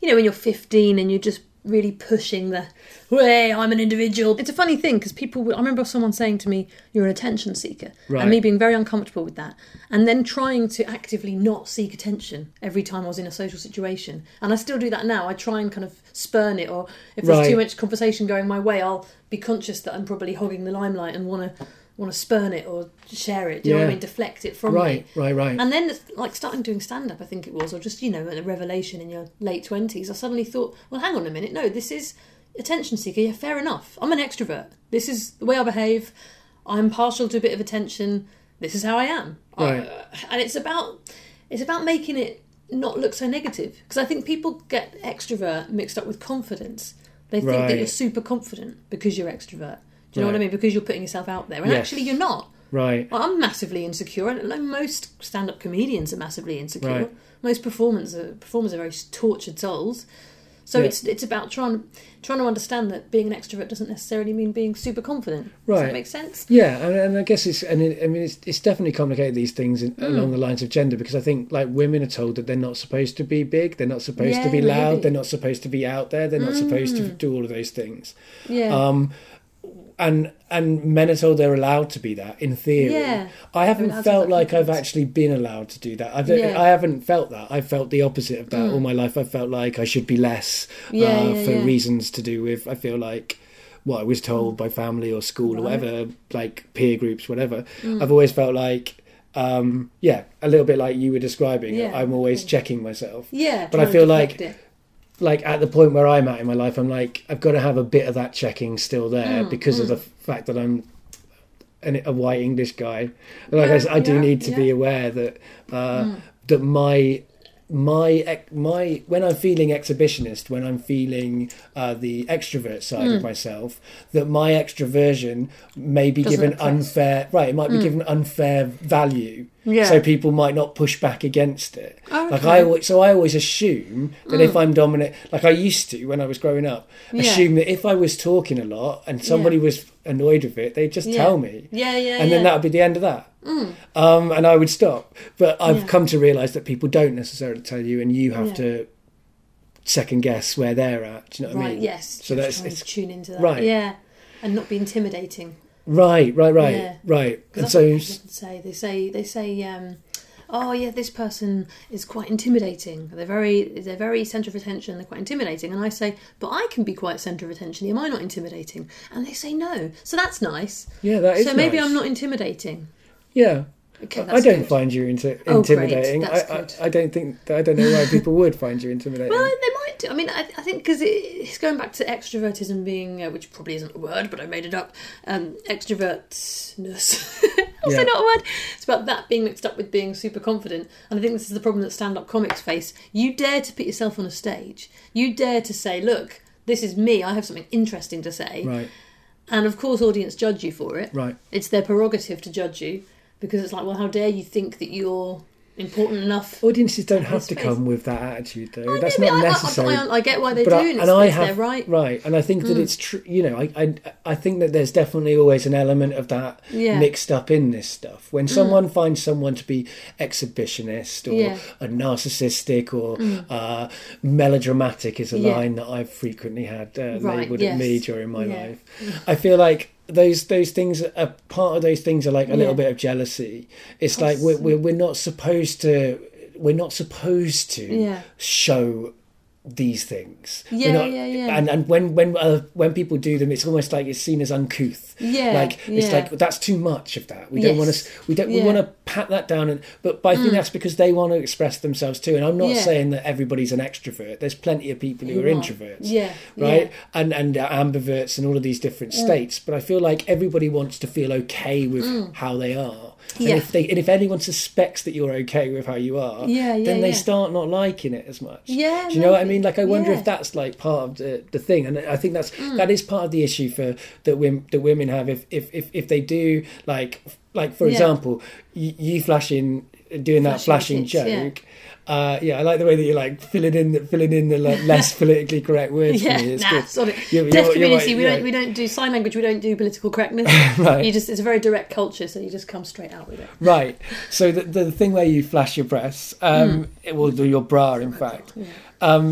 you know, when you're 15 and you're just really pushing the, way I'm an individual. It's a funny thing because people, I remember someone saying to me, you're an attention seeker. Right. And me being very uncomfortable with that. And then trying to actively not seek attention every time I was in a social situation. And I still do that now. I try and kind of spurn it or if there's Right. too much conversation going my way, I'll be conscious that I'm probably hogging the limelight and want to want to spurn it or share it. Do you know what I mean? Deflect it from me. Right, right, right. And then, like starting doing stand up, I think it was, or just you know, a revelation in your late twenties. I suddenly thought, well, hang on a minute, no, this is attention seeker. Yeah, fair enough. I'm an extrovert. This is the way I behave. I'm partial to a bit of attention. This is how I am. Right. Uh, and it's about it's about making it not look so negative because I think people get extrovert mixed up with confidence. They think that you're super confident because you're extrovert. Do you know what I mean? Because you're putting yourself out there, and Yes. actually you're not. right. Well, I'm massively insecure, and like most stand-up comedians are massively insecure. Right. Most performers are, performers are very tortured souls. So Yeah. it's it's about trying trying to understand that being an extrovert doesn't necessarily mean being super confident. Right. Does Right. that make sense? Yeah, and, and I guess it's and it, I mean it's, it's definitely complicated these things in, Hmm. along the lines of gender because I think like women are told that they're not supposed to be big, they're not supposed to be loud, really. they're not supposed to be out there, they're not supposed to do all of those things. Yeah. Um, and and men are told they're allowed to be that in theory. Yeah. I haven't felt like I've actually been allowed to do that. I've, Yeah. I haven't felt that. I've felt the opposite of that all my life. I felt like I should be less Yeah, uh, yeah, for reasons to do with. I feel like what I was told by family or school or whatever, like peer groups, whatever. Hmm. I've always felt like. Um, yeah, a little bit like you were describing. Yeah. I'm always checking myself yeah. but I feel like- it. Like at the point where I'm at in my life, I'm like I've got to have a bit of that checking still there Mm, because of the fact that I'm an, a white English guy. Like I do yeah, need to be aware that uh, that my my my when I'm feeling exhibitionist, when I'm feeling uh, the extrovert side Mm. of myself, that my extroversion may be Doesn't given unfair right. It might be given unfair value. Mm. Yeah. So people might not push back against it. Oh, Like. Mm. I always, so I always assume that if I'm dominant, like I used to when I was growing up, Yeah. assume that if I was talking a lot and somebody Yeah. was annoyed with it, they'd just tell me, Yeah, yeah, and then that would be the end of that. Um, and I would stop. But I've come to realise that people don't necessarily tell you, and you have to second guess where they're at. Do you know what right. I mean? Yes. So that's it's, tune into that. right. Yeah. And not be intimidating. Right, right, right, Yeah. right. And so often say they say they say, um, "Oh yeah, this person is quite intimidating. They're very they're very centre of attention. They're quite intimidating." And I say, "But I can be quite centre of attention. Am I not intimidating?" And they say, "No." So that's nice. yeah, that is so maybe nice. I'm not intimidating. Yeah. Okay, I don't good. find you inti- Oh, great. intimidating. That's I, I. I don't think I don't know why people would find you intimidating. Well, they might do. I mean, I, I think because it, it's going back to extrovertism being, uh, which probably isn't a word, but I made it up. Um, extrovertness. *laughs* also Yeah. not a word. It's about that being mixed up with being super confident. And I think this is the problem that stand-up comics face. You dare to put yourself on a stage. You dare to say, "Look, this is me. I have something interesting to say." right, And of course, audience judge you for it. right. It's their prerogative to judge you because it's like, well, how dare you think that you're important enough? Audiences don't Have to come with that attitude, though. I That's know, not but I- I- necessary. I, get why they but do, I, and, I have right. right, and I think that it's true. You know, I, I I think that there's definitely always an element of that Yeah. Mm. mixed up in this stuff. When someone finds someone to be exhibitionist or Yeah. a narcissistic or uh, melodramatic, is a Yeah. line that I've frequently had uh, Right, labelled at me during my life. I feel like those those things are part of those things are like a Yeah. little bit of jealousy. It's like we're, we're we're not supposed to we're not supposed to Yeah. show these things. Yeah, not- yeah, yeah. And and when when uh, when people do them, it's almost like it's seen as uncouth. Yeah, like it's yeah. like that's too much of that. We don't want Yes. to. We don't. We Yeah. Mm. want to pat that down. And but, but I think that's because they want to express themselves too. And I'm not Yeah. saying that everybody's an extrovert. There's plenty of people who are introverts. Yeah, Right. And and uh, ambiverts and all of these different states. But I feel like everybody wants to feel okay with Mm. how they are. And Yeah. if they and if anyone suspects that you're okay with how you are, Yeah, yeah, then they yeah. start not liking it as much. Yeah, Do you know what I mean? Like I wonder Yeah. Mm. if that's like part of the, the thing, and I think that's that is part of the issue for that women that women have if if if, if they do like like for example you, you flashing doing that Flashing flashing tits, yeah. joke. Uh, yeah, I like the way that you're like filling in the, filling in the like, less *laughs* politically correct words Yeah, for me. It's nah, good. sorry. You're- Deaf you're- you're community, right, we don't we don't do sign language. We don't do political correctness. *laughs* Right. You just it's a very direct culture, so you just come straight out with it. Right. So the, the thing where you flash your breasts, um, it will do your bra, in fact. Yeah.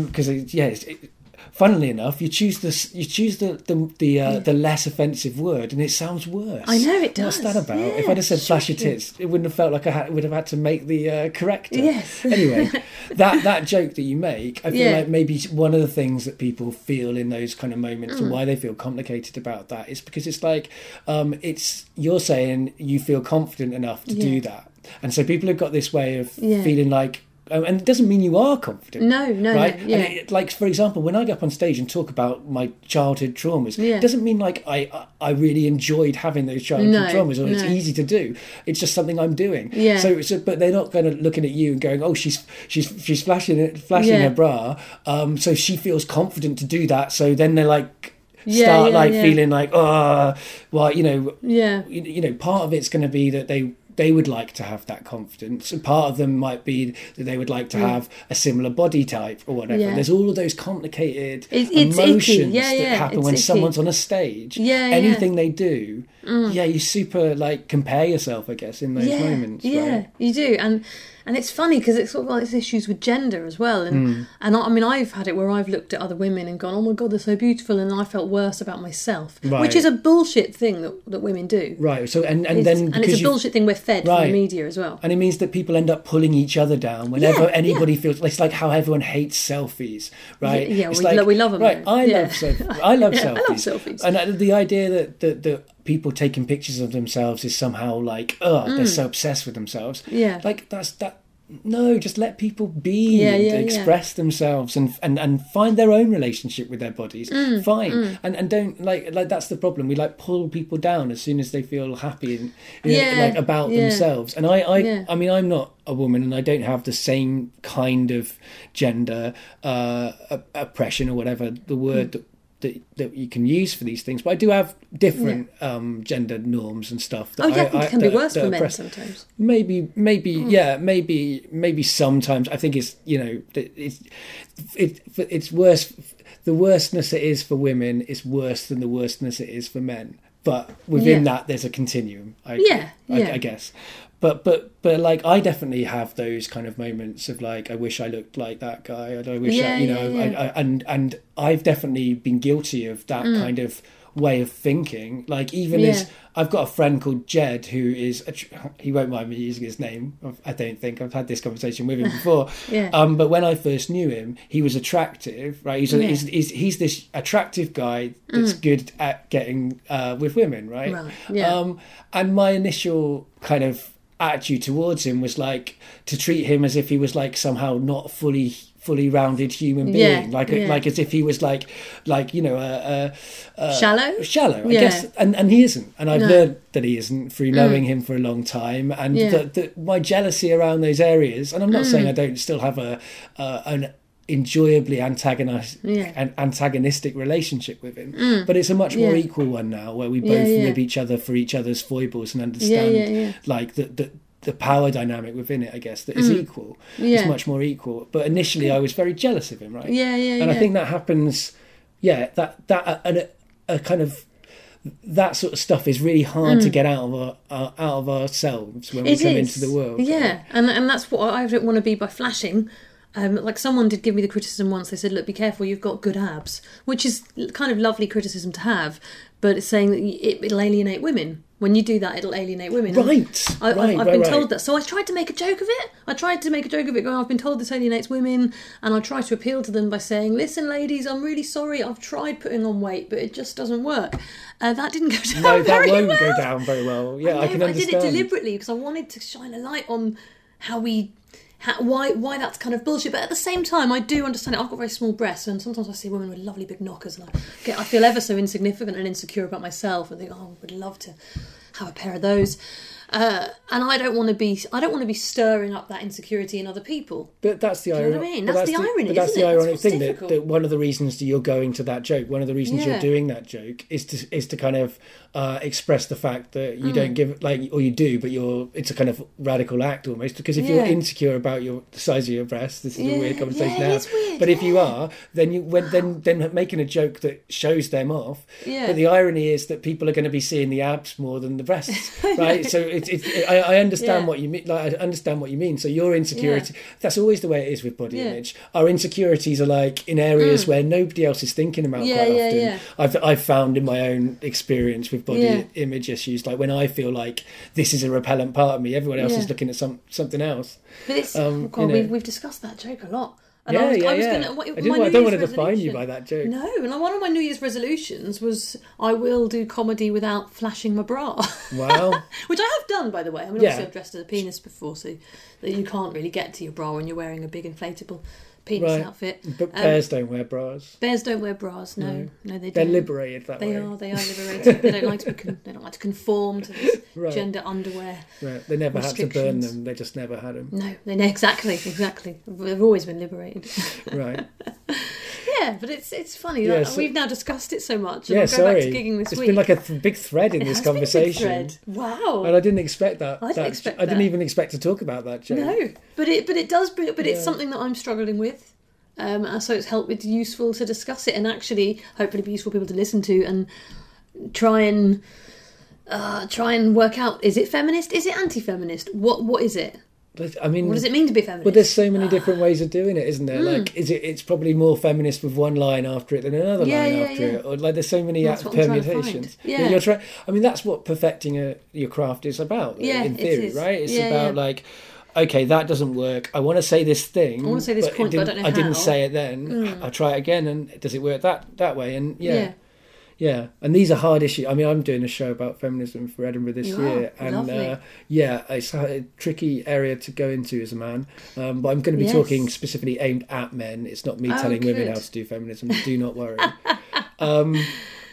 because it yeah. It's, it, funnily enough, you choose the you choose the the the, uh, the less offensive word, and it sounds worse. I know it does. What's that about? if I'd have said flash your tits, it wouldn't have felt like I had, would have had to make the uh, corrector. Yes. *laughs* Anyway, that that joke that you make, I feel Yeah. like maybe one of the things that people feel in those kind of moments, Mm. and why they feel complicated about that, is because it's like um, it's you're saying you feel confident enough to do that, and so people have got this way of Yeah. feeling like. Oh, And it doesn't mean you are confident. No, no, right? no, yeah. It, like for example, when I go up on stage and talk about my childhood traumas, Yeah. it doesn't mean like I I really enjoyed having those childhood No, traumas or it's easy to do. It's just something I'm doing. Yeah. So so but they're not going to looking at you and going, oh, she's she's she's flashing it flashing Yeah. her bra, um, so she feels confident to do that. So then they're like. Yeah, Start yeah, like feeling like oh well you know Yeah. you, you know part of it's going to be that they they would like to have that confidence. And part of them might be that they would like to hmm. have a similar body type or whatever. Yeah. there's all of those complicated It's- it's emotions Yeah, that yeah, happen when icky. someone's on a stage. Yeah, anything they do mm. yeah you super like compare yourself i guess in those moments yeah, right? you do, and and it's funny because it's sort of like issues with gender as well, and Hmm. and I, I mean I've had it where I've looked at other women and gone, oh my god, they're so beautiful, and I felt worse about myself, Right. which is a bullshit thing that, that women do. right so and and It's- then and it's a you bullshit thing we're fed from the media as well. and it means that people end up pulling each other down whenever Yeah, anybody feels. It's like how everyone hates selfies, right? Yeah, yeah, it's we like, lo- we love 'em, Right, though. I Yeah. love selfies. *laughs* I love Yeah, I selfies. love selfies. And uh, the idea that, that that people taking pictures of themselves is somehow like, oh, they're so obsessed with themselves. Mm. Yeah. like that's that. No, just let people be Yeah, and yeah, yeah. express themselves and, and and find their own relationship with their bodies. Mm, Fine, and and don't like like that's the problem. We like pull people down as soon as they feel happy and you know, Yeah, like about yeah. themselves. And I I, Yeah. I mean I'm not a woman and I don't have the same kind of gender uh, oppression or whatever the word that, that that you can use for these things. But I do have different um, gender norms and stuff. That Oh yeah, I, I, it can be worse for men oppress- sometimes. Maybe, maybe, Hmm. yeah, maybe, maybe sometimes. I think it's you know it's it, it's worse. The worstness it is for women is worse than the worstness it is for men. But within Yeah. that, there's a continuum. I, Yeah, yeah. I guess. But but but like I definitely have those kind of moments of like I wish I looked like that guy and I wish Yeah, I, you know yeah, yeah. I, I, and and I've definitely been guilty of that kind of way of thinking. Like even Mm. Yeah. as I've got a friend called Jed who is a, he won't mind me using his name. I don't think I've had this conversation with him *laughs* before. Yeah. Um, but when I first knew him, he was attractive, right? He's, a, Yeah. he's, he's he's this attractive guy that's good at getting uh, with women, right? Mm. Right, yeah. Um, and my initial kind of attitude towards him was like to treat him as if he was like somehow not fully fully rounded human Yeah, being like yeah. like as if he was like like you know a, a, Shallow. shallow i Yeah. guess and and he isn't and i've No. learned that he isn't through knowing him for a long time and Yeah. that my jealousy around those areas and i'm not Mm. saying i don't still have a uh, an enjoyably antagonist Yeah. Mm. an antagonistic relationship with him but it's a much more Yeah. equal one now where we both Yeah, yeah. nib each other for each other's foibles and understand yeah, yeah. like the, the the power dynamic within it i guess that is equal Mm. Yeah. it's much more equal but initially i was very jealous of him right Yeah, yeah, and i think that happens yeah that that uh, and a, a kind of that sort of stuff is really hard to get out of our, our out of ourselves when we Mm. Come is. into the world Yeah, and and that's what I don't want to be by flashing. Um, like someone did give me the criticism once. They said, "Look, be careful. You've got good abs," which is kind of lovely criticism to have, but it's saying that it, it'll alienate women. When you do that, it'll alienate women. Right I, right I've, I've right, been right. told that, so I tried to make a joke of it. I tried to make a joke of it. Going, I've been told this alienates women, and I try to appeal to them by saying, "Listen, ladies, I'm really sorry. I've tried putting on weight, but it just doesn't work." Uh, that didn't go *laughs* down no that very won't well. go down very well yeah i, know, can understand I did it deliberately because I wanted to shine a light on how we. Why why that's kind of bullshit, but at the same time, I do understand it. I've got very small breasts, and sometimes I see women with lovely big knockers, and I get I feel ever so insignificant and insecure about myself, and think, oh, I would love to have a pair of those. Uh, and I don't want to be I don't want to be stirring up that insecurity in other people. But that's the you know irony. I mean? but That's the irony, But that's isn't the it? That's ironic thing that, that one of the reasons that you're going to that joke, one of the reasons Yeah. you're doing that joke, is to is to kind of uh, express the fact that you Mm. don't give like, or you do, but you're it's a kind of radical act almost. Because if you're insecure about your the size of your breasts, this is a weird conversation yeah, now. weird, but if you are, then you when then then making a joke that shows them off. Yeah. But the irony is that people are going to be seeing the abs more than the breasts, *laughs* right? so it's it's I, I understand Yeah. what you mean. Like I understand what you mean. So your insecurity. That's always the way it is with body Yeah. image. Our insecurities are like in areas where nobody else is thinking about Mm. Yeah, quite yeah, often. yeah. I've I've found in my own experience with body Yeah. image issues, like when I feel like this is a repellent part of me, everyone else Yeah. is looking at some something else. But it's Um, God, you know. we've, we've discussed that joke a lot. And yeah, I was, yeah, I was yeah. Gonna, what, I, my didn't, want- I don't want to define you by that joke. No, and one of my New Year's resolutions was I will do comedy without flashing my bra, Wow. *laughs* which I have done, by the way. I mean, Yeah. obviously I've dressed as a penis before, so that you can't really get to your bra when you're wearing a big inflatable penis Right. outfit. But Um, bears don't wear bras. Bears don't wear bras. No, no, they They're don't. liberated that They way. They are. They are *laughs* liberated. they don't like to. Be con- they don't like to conform to this *laughs* Right. gender underwear. Right. They never had to burn them. They just never had them. No, they know exactly, exactly. They've always been liberated. *laughs* Right. Yeah, but it's it's funny. Yeah, like, so- we've now discussed it so much. And Yeah. I'm Sorry. back to gigging this It's week. been like a th- big thread in It this has been a big conversation. thread. Wow. And I didn't expect that. I didn't that- expect I didn't even expect to talk about that joke. No, but it but it does bring but it's something that I'm struggling with. Um, so it's helped it's useful to discuss it and actually hopefully be useful for people to listen to and try and uh, try and work out is it feminist? Is it anti-feminist? What what is it? But, I mean, What does it mean to be feminist? Well, there's so many different ways of doing it, isn't there? Hmm. Like, is it? It's probably more feminist with one line after it than another Yeah, line yeah, after yeah. it, or like there's so many That's uh, what I'm to permutations. Yeah. you're trying. I mean, that's what perfecting a, your craft is about. Yeah, in it theory, is. right? It's Yeah, about like. Okay, that doesn't work. I want to say this thing. I wanna say this it point, but I didn't- don't know I didn't. Hmm. say it then. I try it again, and does it work that that way? And yeah, Yeah. Yeah, and these are hard issues. I mean, I'm doing a show about feminism for Edinburgh this You year, are. and uh, yeah, it's a tricky area to go into as a man. Um, but I'm going to be Yes. talking specifically aimed at men. It's not me Oh, telling women how to do feminism. Do not worry. *laughs* um,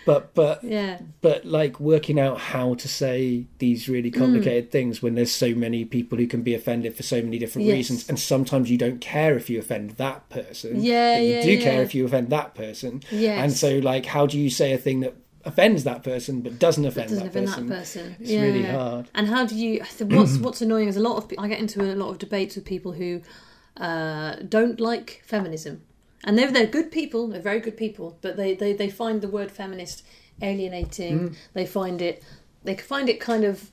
but but Yeah. but like working out how to say these really Hmm. complicated things when there's so many people who can be offended for so many different Yes. reasons, and sometimes you don't care if you offend that person. Yeah, but you yeah, do care if you offend that person. And so, like, how do you say a thing that offends that person but doesn't offend doesn't that offend person? that person. It's yeah. really hard. And how do you? What's *clears throat* what's annoying is a lot of I get into a lot of debates with people who uh, don't like feminism, and they're they're good people. They're very good people, but they they, they find the word feminist alienating. Mm. They find it they find it kind of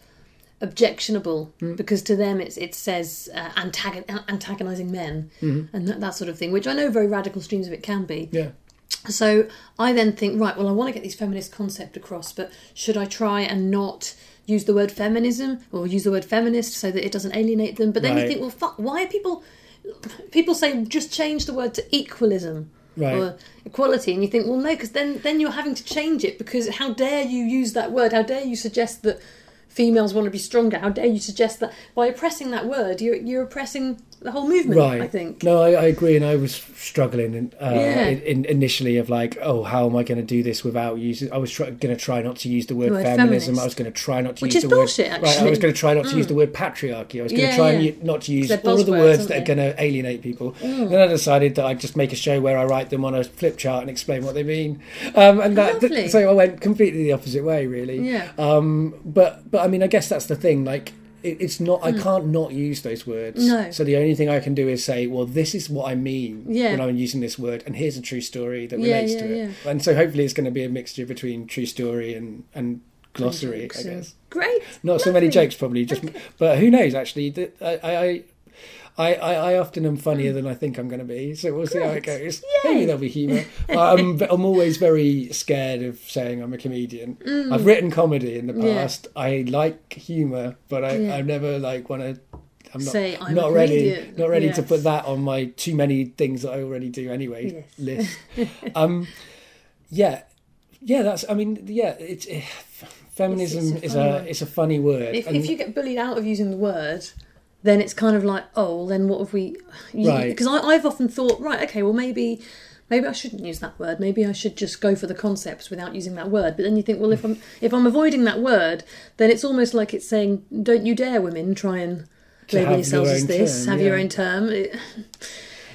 objectionable Mm. because to them it's it says uh, antagon- antagonizing men Mm-hmm. and that, that sort of thing which i know very radical streams of it can be Yeah. so I then think, right, well, I want to get these feminist concept across, but should I try and not use the word feminism or use the word feminist so that it doesn't alienate them? But then you think, well, fuck, why are people? People say just change the word to equalism Right. or equality, and you think, well, no, because then then you're having to change it because how dare you use that word? How dare you suggest that females want to be stronger? How dare you suggest that by oppressing that word, you're you're oppressing the whole movement? Right. I think. No, I, I agree, and I was struggling in, uh, Yeah. in, in initially of like, oh, how am I going to do this without using? I was try, going to try not to use the word, word feminism. feminist. I was going to try not to Which use the bullshit, word. Right, I actually. Mm. was going to try not to use the word patriarchy. I was going Yeah, to try yeah. and u- not to use all of the words that are? Mm. going to alienate people. Then I decided that I'd just make a show where I write them on a flip chart and explain what they mean, um, and that Lovely. so I went completely the opposite way, really. Yeah. Um, but but I mean, I guess that's the thing. Like, it, it's not. I can't not use those words. Hmm. No. So the only thing I can do is say, well, this is what I mean Yeah. when I'm using this word, and here's a true story that relates yeah, to it. yeah. And so hopefully, it's going to be a mixture between true story and and glossary. I guess Great. not so many jokes probably. Just but who knows? Actually, I I. I, I, I often am funnier than I think I'm going to be, so we'll see how it goes. Yay. Maybe there'll be humour. I'm, I'm always very scared of saying I'm a comedian. Mm. I've written comedy in the Yeah. past. I like humour, but I, Yeah. I never like want to. I'm not, Say, "I'm not ready, comedian." not ready to put that on my too many things that I already do anyway Yes. list. *laughs* um, yeah, yeah. That's. I mean, yeah. It's eh, feminism It's- it's a is a one. it's a funny word. If, if you get bullied out of using the word, then it's kind of like, oh, well, then what have we? Right. Because I've often thought, right, okay, well, maybe maybe I shouldn't use that word. Maybe I should just go for the concepts without using that word. But then you think, well, if I'm *laughs* if I'm avoiding that word, then it's almost like it's saying, don't you dare, women, try and label yourselves your as this, term, have your own term. It,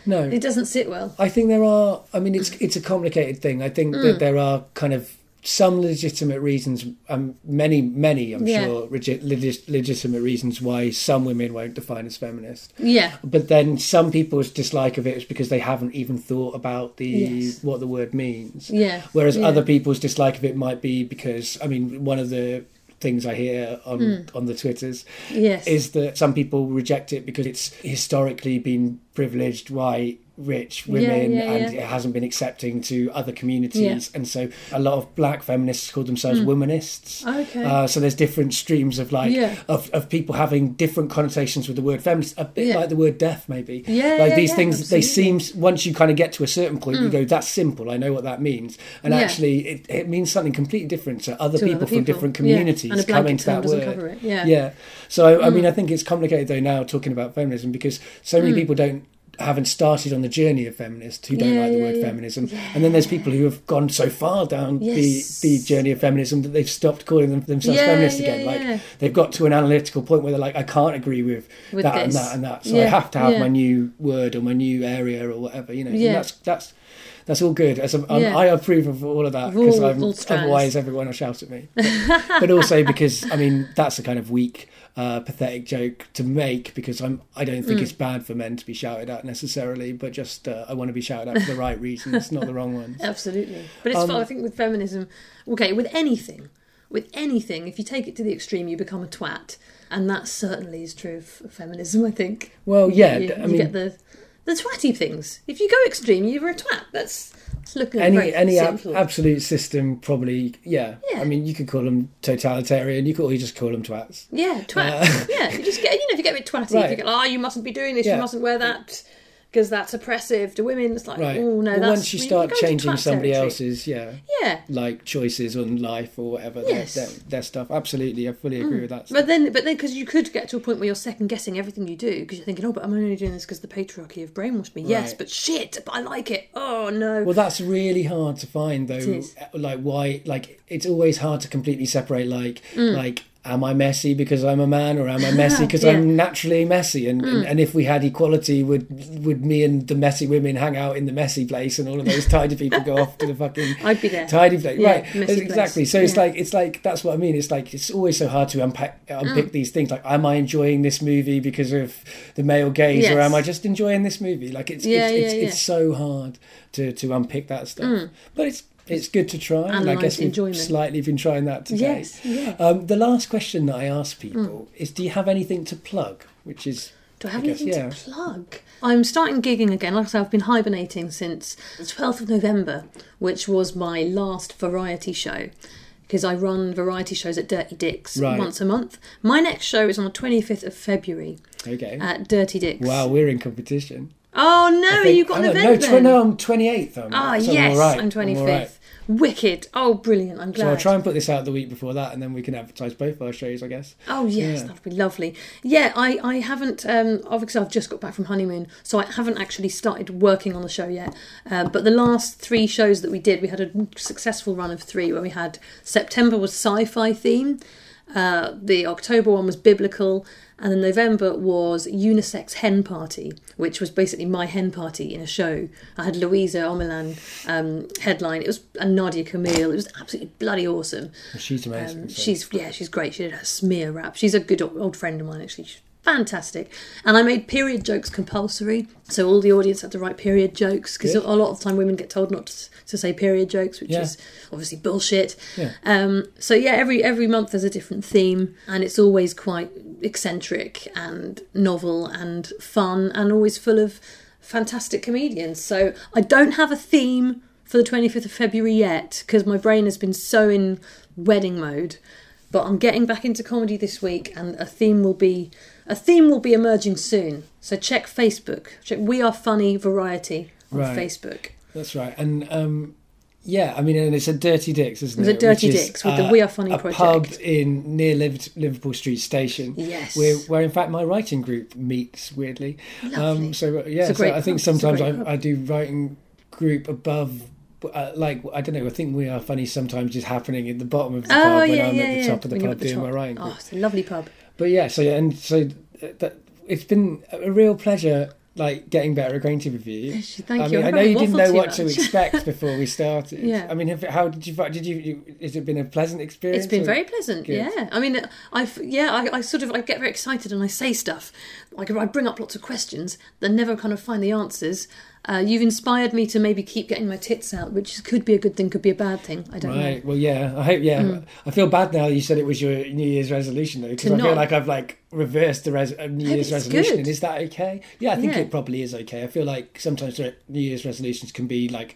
No, it doesn't sit well. I think there are. I mean, it's it's a complicated thing. I think Mm. that there are kind of some legitimate reasons, um, many, many, I'm Yeah. sure, regi- legis- legitimate reasons why some women won't define as feminist. Yeah, But then some people's dislike of it is because they haven't even thought about the Yes. what the word means. yeah. Whereas yeah. other people's dislike of it might be because, I mean, one of the things I hear on Mm. on the twitters yes, is that some people reject it because it's historically been privileged white rich women yeah, and yeah. it hasn't been accepting to other communities and so a lot of black feminists call themselves womanists Mm. Okay. uh, so there's different streams of like Yeah. of, of people having different connotations with the word feminist a bit Yeah. like the word death maybe Yeah, like yeah, these yeah, things they seem once you kind of get to a certain point you go that's simple i know what that means and Yeah. actually it, it means something completely different to other To people other from different communities come into that word cover it. Yeah. yeah so I, I Mm. mean, I think it's complicated though now talking about feminism because so many people don't haven't started on the journey of feminists who don't. Yeah, like the yeah, word yeah. feminism, and then there's people who have gone so far down Yes. the the journey of feminism that they've stopped calling them, themselves Yeah, feminists yeah, again. Like they've got to an analytical point where they're like, I can't agree with, With that and that and that, so I have to have yeah. my new word or my new area or whatever. You know, and that's that's. That's all good. As Yeah. I approve of all of that because all- I'm all strands. otherwise everyone will shout at me. but also because I mean that's a kind of weak, uh, pathetic joke to make because I'm I don't Mm. think it's bad for men to be shouted at necessarily, but just uh, I want to be shouted at for the right reasons, not the wrong ones. *laughs* Absolutely. But it's Um, I think with feminism, okay, with anything, with anything, if you take it to the extreme, you become a twat. And that certainly is true of feminism, I think. Well, yeah, you, I you mean get the the twatty things. If you go extreme, you're a twat. That's, that's looking at any any ab- absolute system probably yeah. Yeah. I mean you could call them totalitarian, you could always just call them twats. Yeah, twat. Uh, *laughs* yeah, you just get you know if you get a bit twatty, Right. you get oh you mustn't be doing this, Yeah. you mustn't wear that because that's oppressive to women. It's like Right. oh no, Well, that's once you start changing somebody territory. else's yeah Yeah, like choices on life or whatever their, Yes. their, their stuff, absolutely, I fully agree with that. But then, but then, because you could get to a point where you're second guessing everything you do, because you're thinking, oh, but I'm only doing this because the patriarchy have brainwashed me. Yes, but shit, but I like it. Oh no. Well, that's really hard to find, though. It is. Like, why? Like, it's always hard to completely separate. Like, Mm. like, am I messy because I'm a man, or am I messy *laughs* because Yeah. Mm. I'm naturally messy? And, and and if we had equality, would would me and the messy women hang out in the messy place, and all of those tidy people go off to the fucking *laughs* I'd be there. tidy place? Yeah, right? messy place. Exactly. So it's like it's like that's what I mean. It's like it's always so hard to unpack unpick Mm. these things. Like, am I enjoying this movie because of the male gaze, or am I just enjoying this movie? Like, it's Yeah, it's, it's, yeah, yeah. it's so hard to to unpick that stuff. But it's it's good to try, and I guess we've enjoyment. slightly been trying that today. Yes, yeah. Um, the last question that I ask people is, do you have anything to plug? Which is, Do I have I guess, anything yeah. to plug? I'm starting gigging again. Like I said, I've been hibernating since the 12th of November, which was my last variety show. Because I run variety shows at Dirty Dicks Right. once a month. My next show is on the 25th of February okay. at Dirty Dicks. wow, we're in competition. Oh no, think- you've got an event no, tw- no, I'm 28th. I'm, Ah, so I'm yes, all right. I'm 25th. Wicked. Oh, brilliant. I'm glad. So I'll try and put this out the week before that, and then we can advertise both our shows, I guess. Oh yes, Yeah. that'd be lovely. Yeah, I, I haven't um obviously I've just got back from honeymoon, so I haven't actually started working on the show yet. Um, but the last three shows that we did, we had a successful run of three where we had September was sci-fi theme, uh, the October one was biblical, and then November was unisex hen party, which was basically my hen party in a show. I had Luisa Omielan um, headline. It was and Nadia Kamil. It was absolutely bloody awesome. She's amazing. Um, so- she's yeah, she's great. She did her smear rap. She's a good old friend of mine actually. She's fantastic. And I made period jokes compulsory, so all the audience had to write period jokes because a lot of the time women get told not to, to say period jokes, which Yeah. is obviously bullshit. Yeah. Um, so yeah, every every month there's a different theme, and it's always quite eccentric and novel and fun, and always full of fantastic comedians. So I don't have a theme for the 25th of February yet because my brain has been so in wedding mode. But I'm getting back into comedy this week, and a theme will be a theme will be emerging soon. So check Facebook. Check We Are Funny Variety on Right. Facebook. That's right. And um, yeah, I mean, and it's a Dirty Dicks, isn't it? It's a? Dirty Which is, Dicks with the uh, We Are Funny a project. pub in near Liv- Liverpool Street Station. Yes. Where, where in fact my writing group meets weirdly. Lovely. Um, so uh, yeah, so I think pub. Sometimes. I, I do writing group above. Uh, like I don't know. I think we are funny. Sometimes just happening at the bottom of the Oh, pub when yeah, I'm yeah, at the yeah. top of the When pub the doing my top. writing. Oh, it's a lovely pub. But yeah, so and so uh, that it's been a real pleasure, like getting better acquainted with you. Thank I you. mean, I, know you didn't know what to expect *laughs* before we started. Yeah. I mean, have, how did you? Did you, you? Has it been a pleasant experience? It's been or- very pleasant. Good. Yeah, I mean, I've yeah, I, I sort of I get very excited and I say stuff. Like I bring up lots of questions, then never kind of find the answers. Uh, you've inspired me to maybe keep getting my tits out, which could be a good thing, could be a bad thing. I don't know. Right. know. Well, yeah. I hope. Yeah. I feel bad now. You said it was your New Year's resolution though, because I feel like I've like reversed the res- uh, New Year's resolution. good. And is that okay? Yeah, I think Yeah. it probably is okay. I feel like sometimes New Year's resolutions can be like.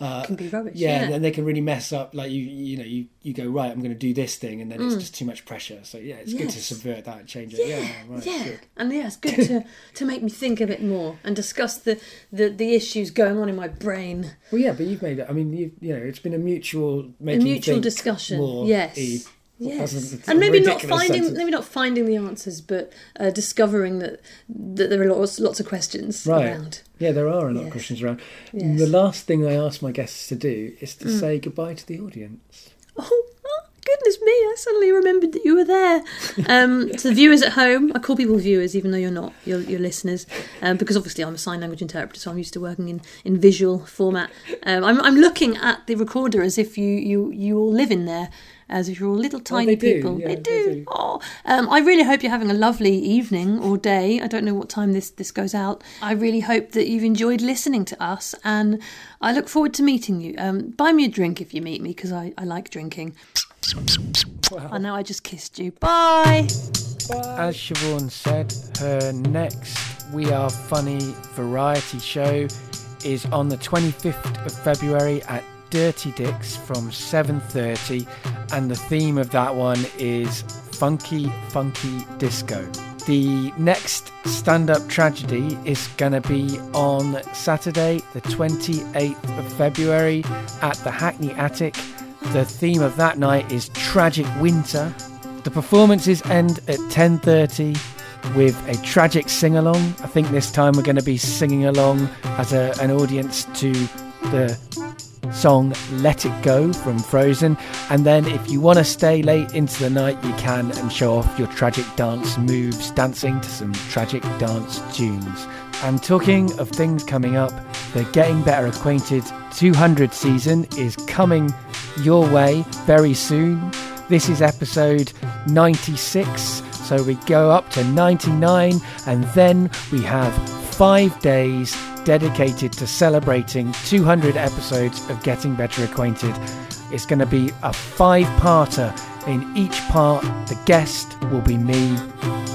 Uh, Can be rubbish. yeah, Yeah, and they can really mess up. Like you, you know, you, you go right. I'm going to do this thing, and then it's Mm. just too much pressure. So yeah, it's good to subvert that and change it. Yeah, yeah, right. yeah. and yeah, it's good *laughs* to to make me think a bit more and discuss the the, the issues going on in my brain. Well, yeah, but you've made it. I mean, you you know, it's been a mutual A making you mutual discussion. More, yes. Yes, and maybe not finding sentence. maybe not finding the answers, but uh, discovering that that there are lots lots of questions Right. around. Yeah, there are a lot of questions around. Yes. The last thing I ask my guests to do is to Mm. say goodbye to the audience. Oh, oh, goodness me! I suddenly remembered that you were there. *laughs* Um, to the viewers at home, I call people viewers, even though you're not. You're, you're listeners, um, because obviously I'm a sign language interpreter, so I'm used to working in, in visual format. Um, I'm, I'm looking at the recorder as if you you you all live in there. As if you're all little tiny they do, people. yeah, they they do. do. Oh, um, I really hope you're having a lovely evening or day. I don't know what time this, this goes out. I really hope that you've enjoyed listening to us, and I look forward to meeting you. Um, buy me a drink if you meet me, because I, I like drinking. I know I just kissed you. Bye. As Siobhan said, her next We Are Funny variety show is on the 25th of February at Dirty Dicks from 7:30 and the theme of that one is funky funky disco. The next stand-up tragedy is to be on Saturday the 28th of February at the Hackney Attic. The theme of that night is tragic winter the performances end at 10:30 with a tragic sing-along. I think this time we're going to be singing along as a, an audience to the song Let It Go from Frozen. And then if you want to stay late into the night, you can and show off your tragic dance moves, dancing to some tragic dance tunes. And talking of things coming up, the Getting Better Acquainted 200 season is coming your way very soon. This is episode 96, so we go up to 99, and then we have five days dedicated to celebrating 200 episodes of Getting Better Acquainted. It's going to be a five parter. In each part, the guest will be me,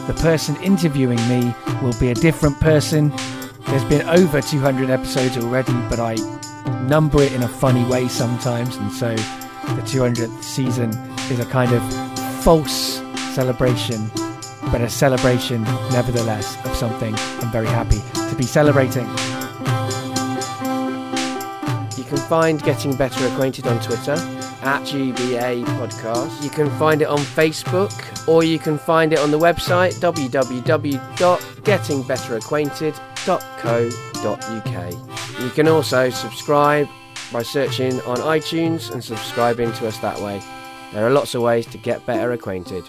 the person interviewing me will be a different person. There's been over 200 episodes already, but I number it in a funny way sometimes, and so the 200th season is a kind of false celebration, but a celebration nevertheless of something I'm very happy to be celebrating. Can find Getting Better Acquainted on Twitter at GBA Podcast. You can find it on Facebook or you can find it on the website www.gettingbetteracquainted.co.uk. You can also subscribe by searching on iTunes and subscribing to us that way. There are lots of ways to get better acquainted.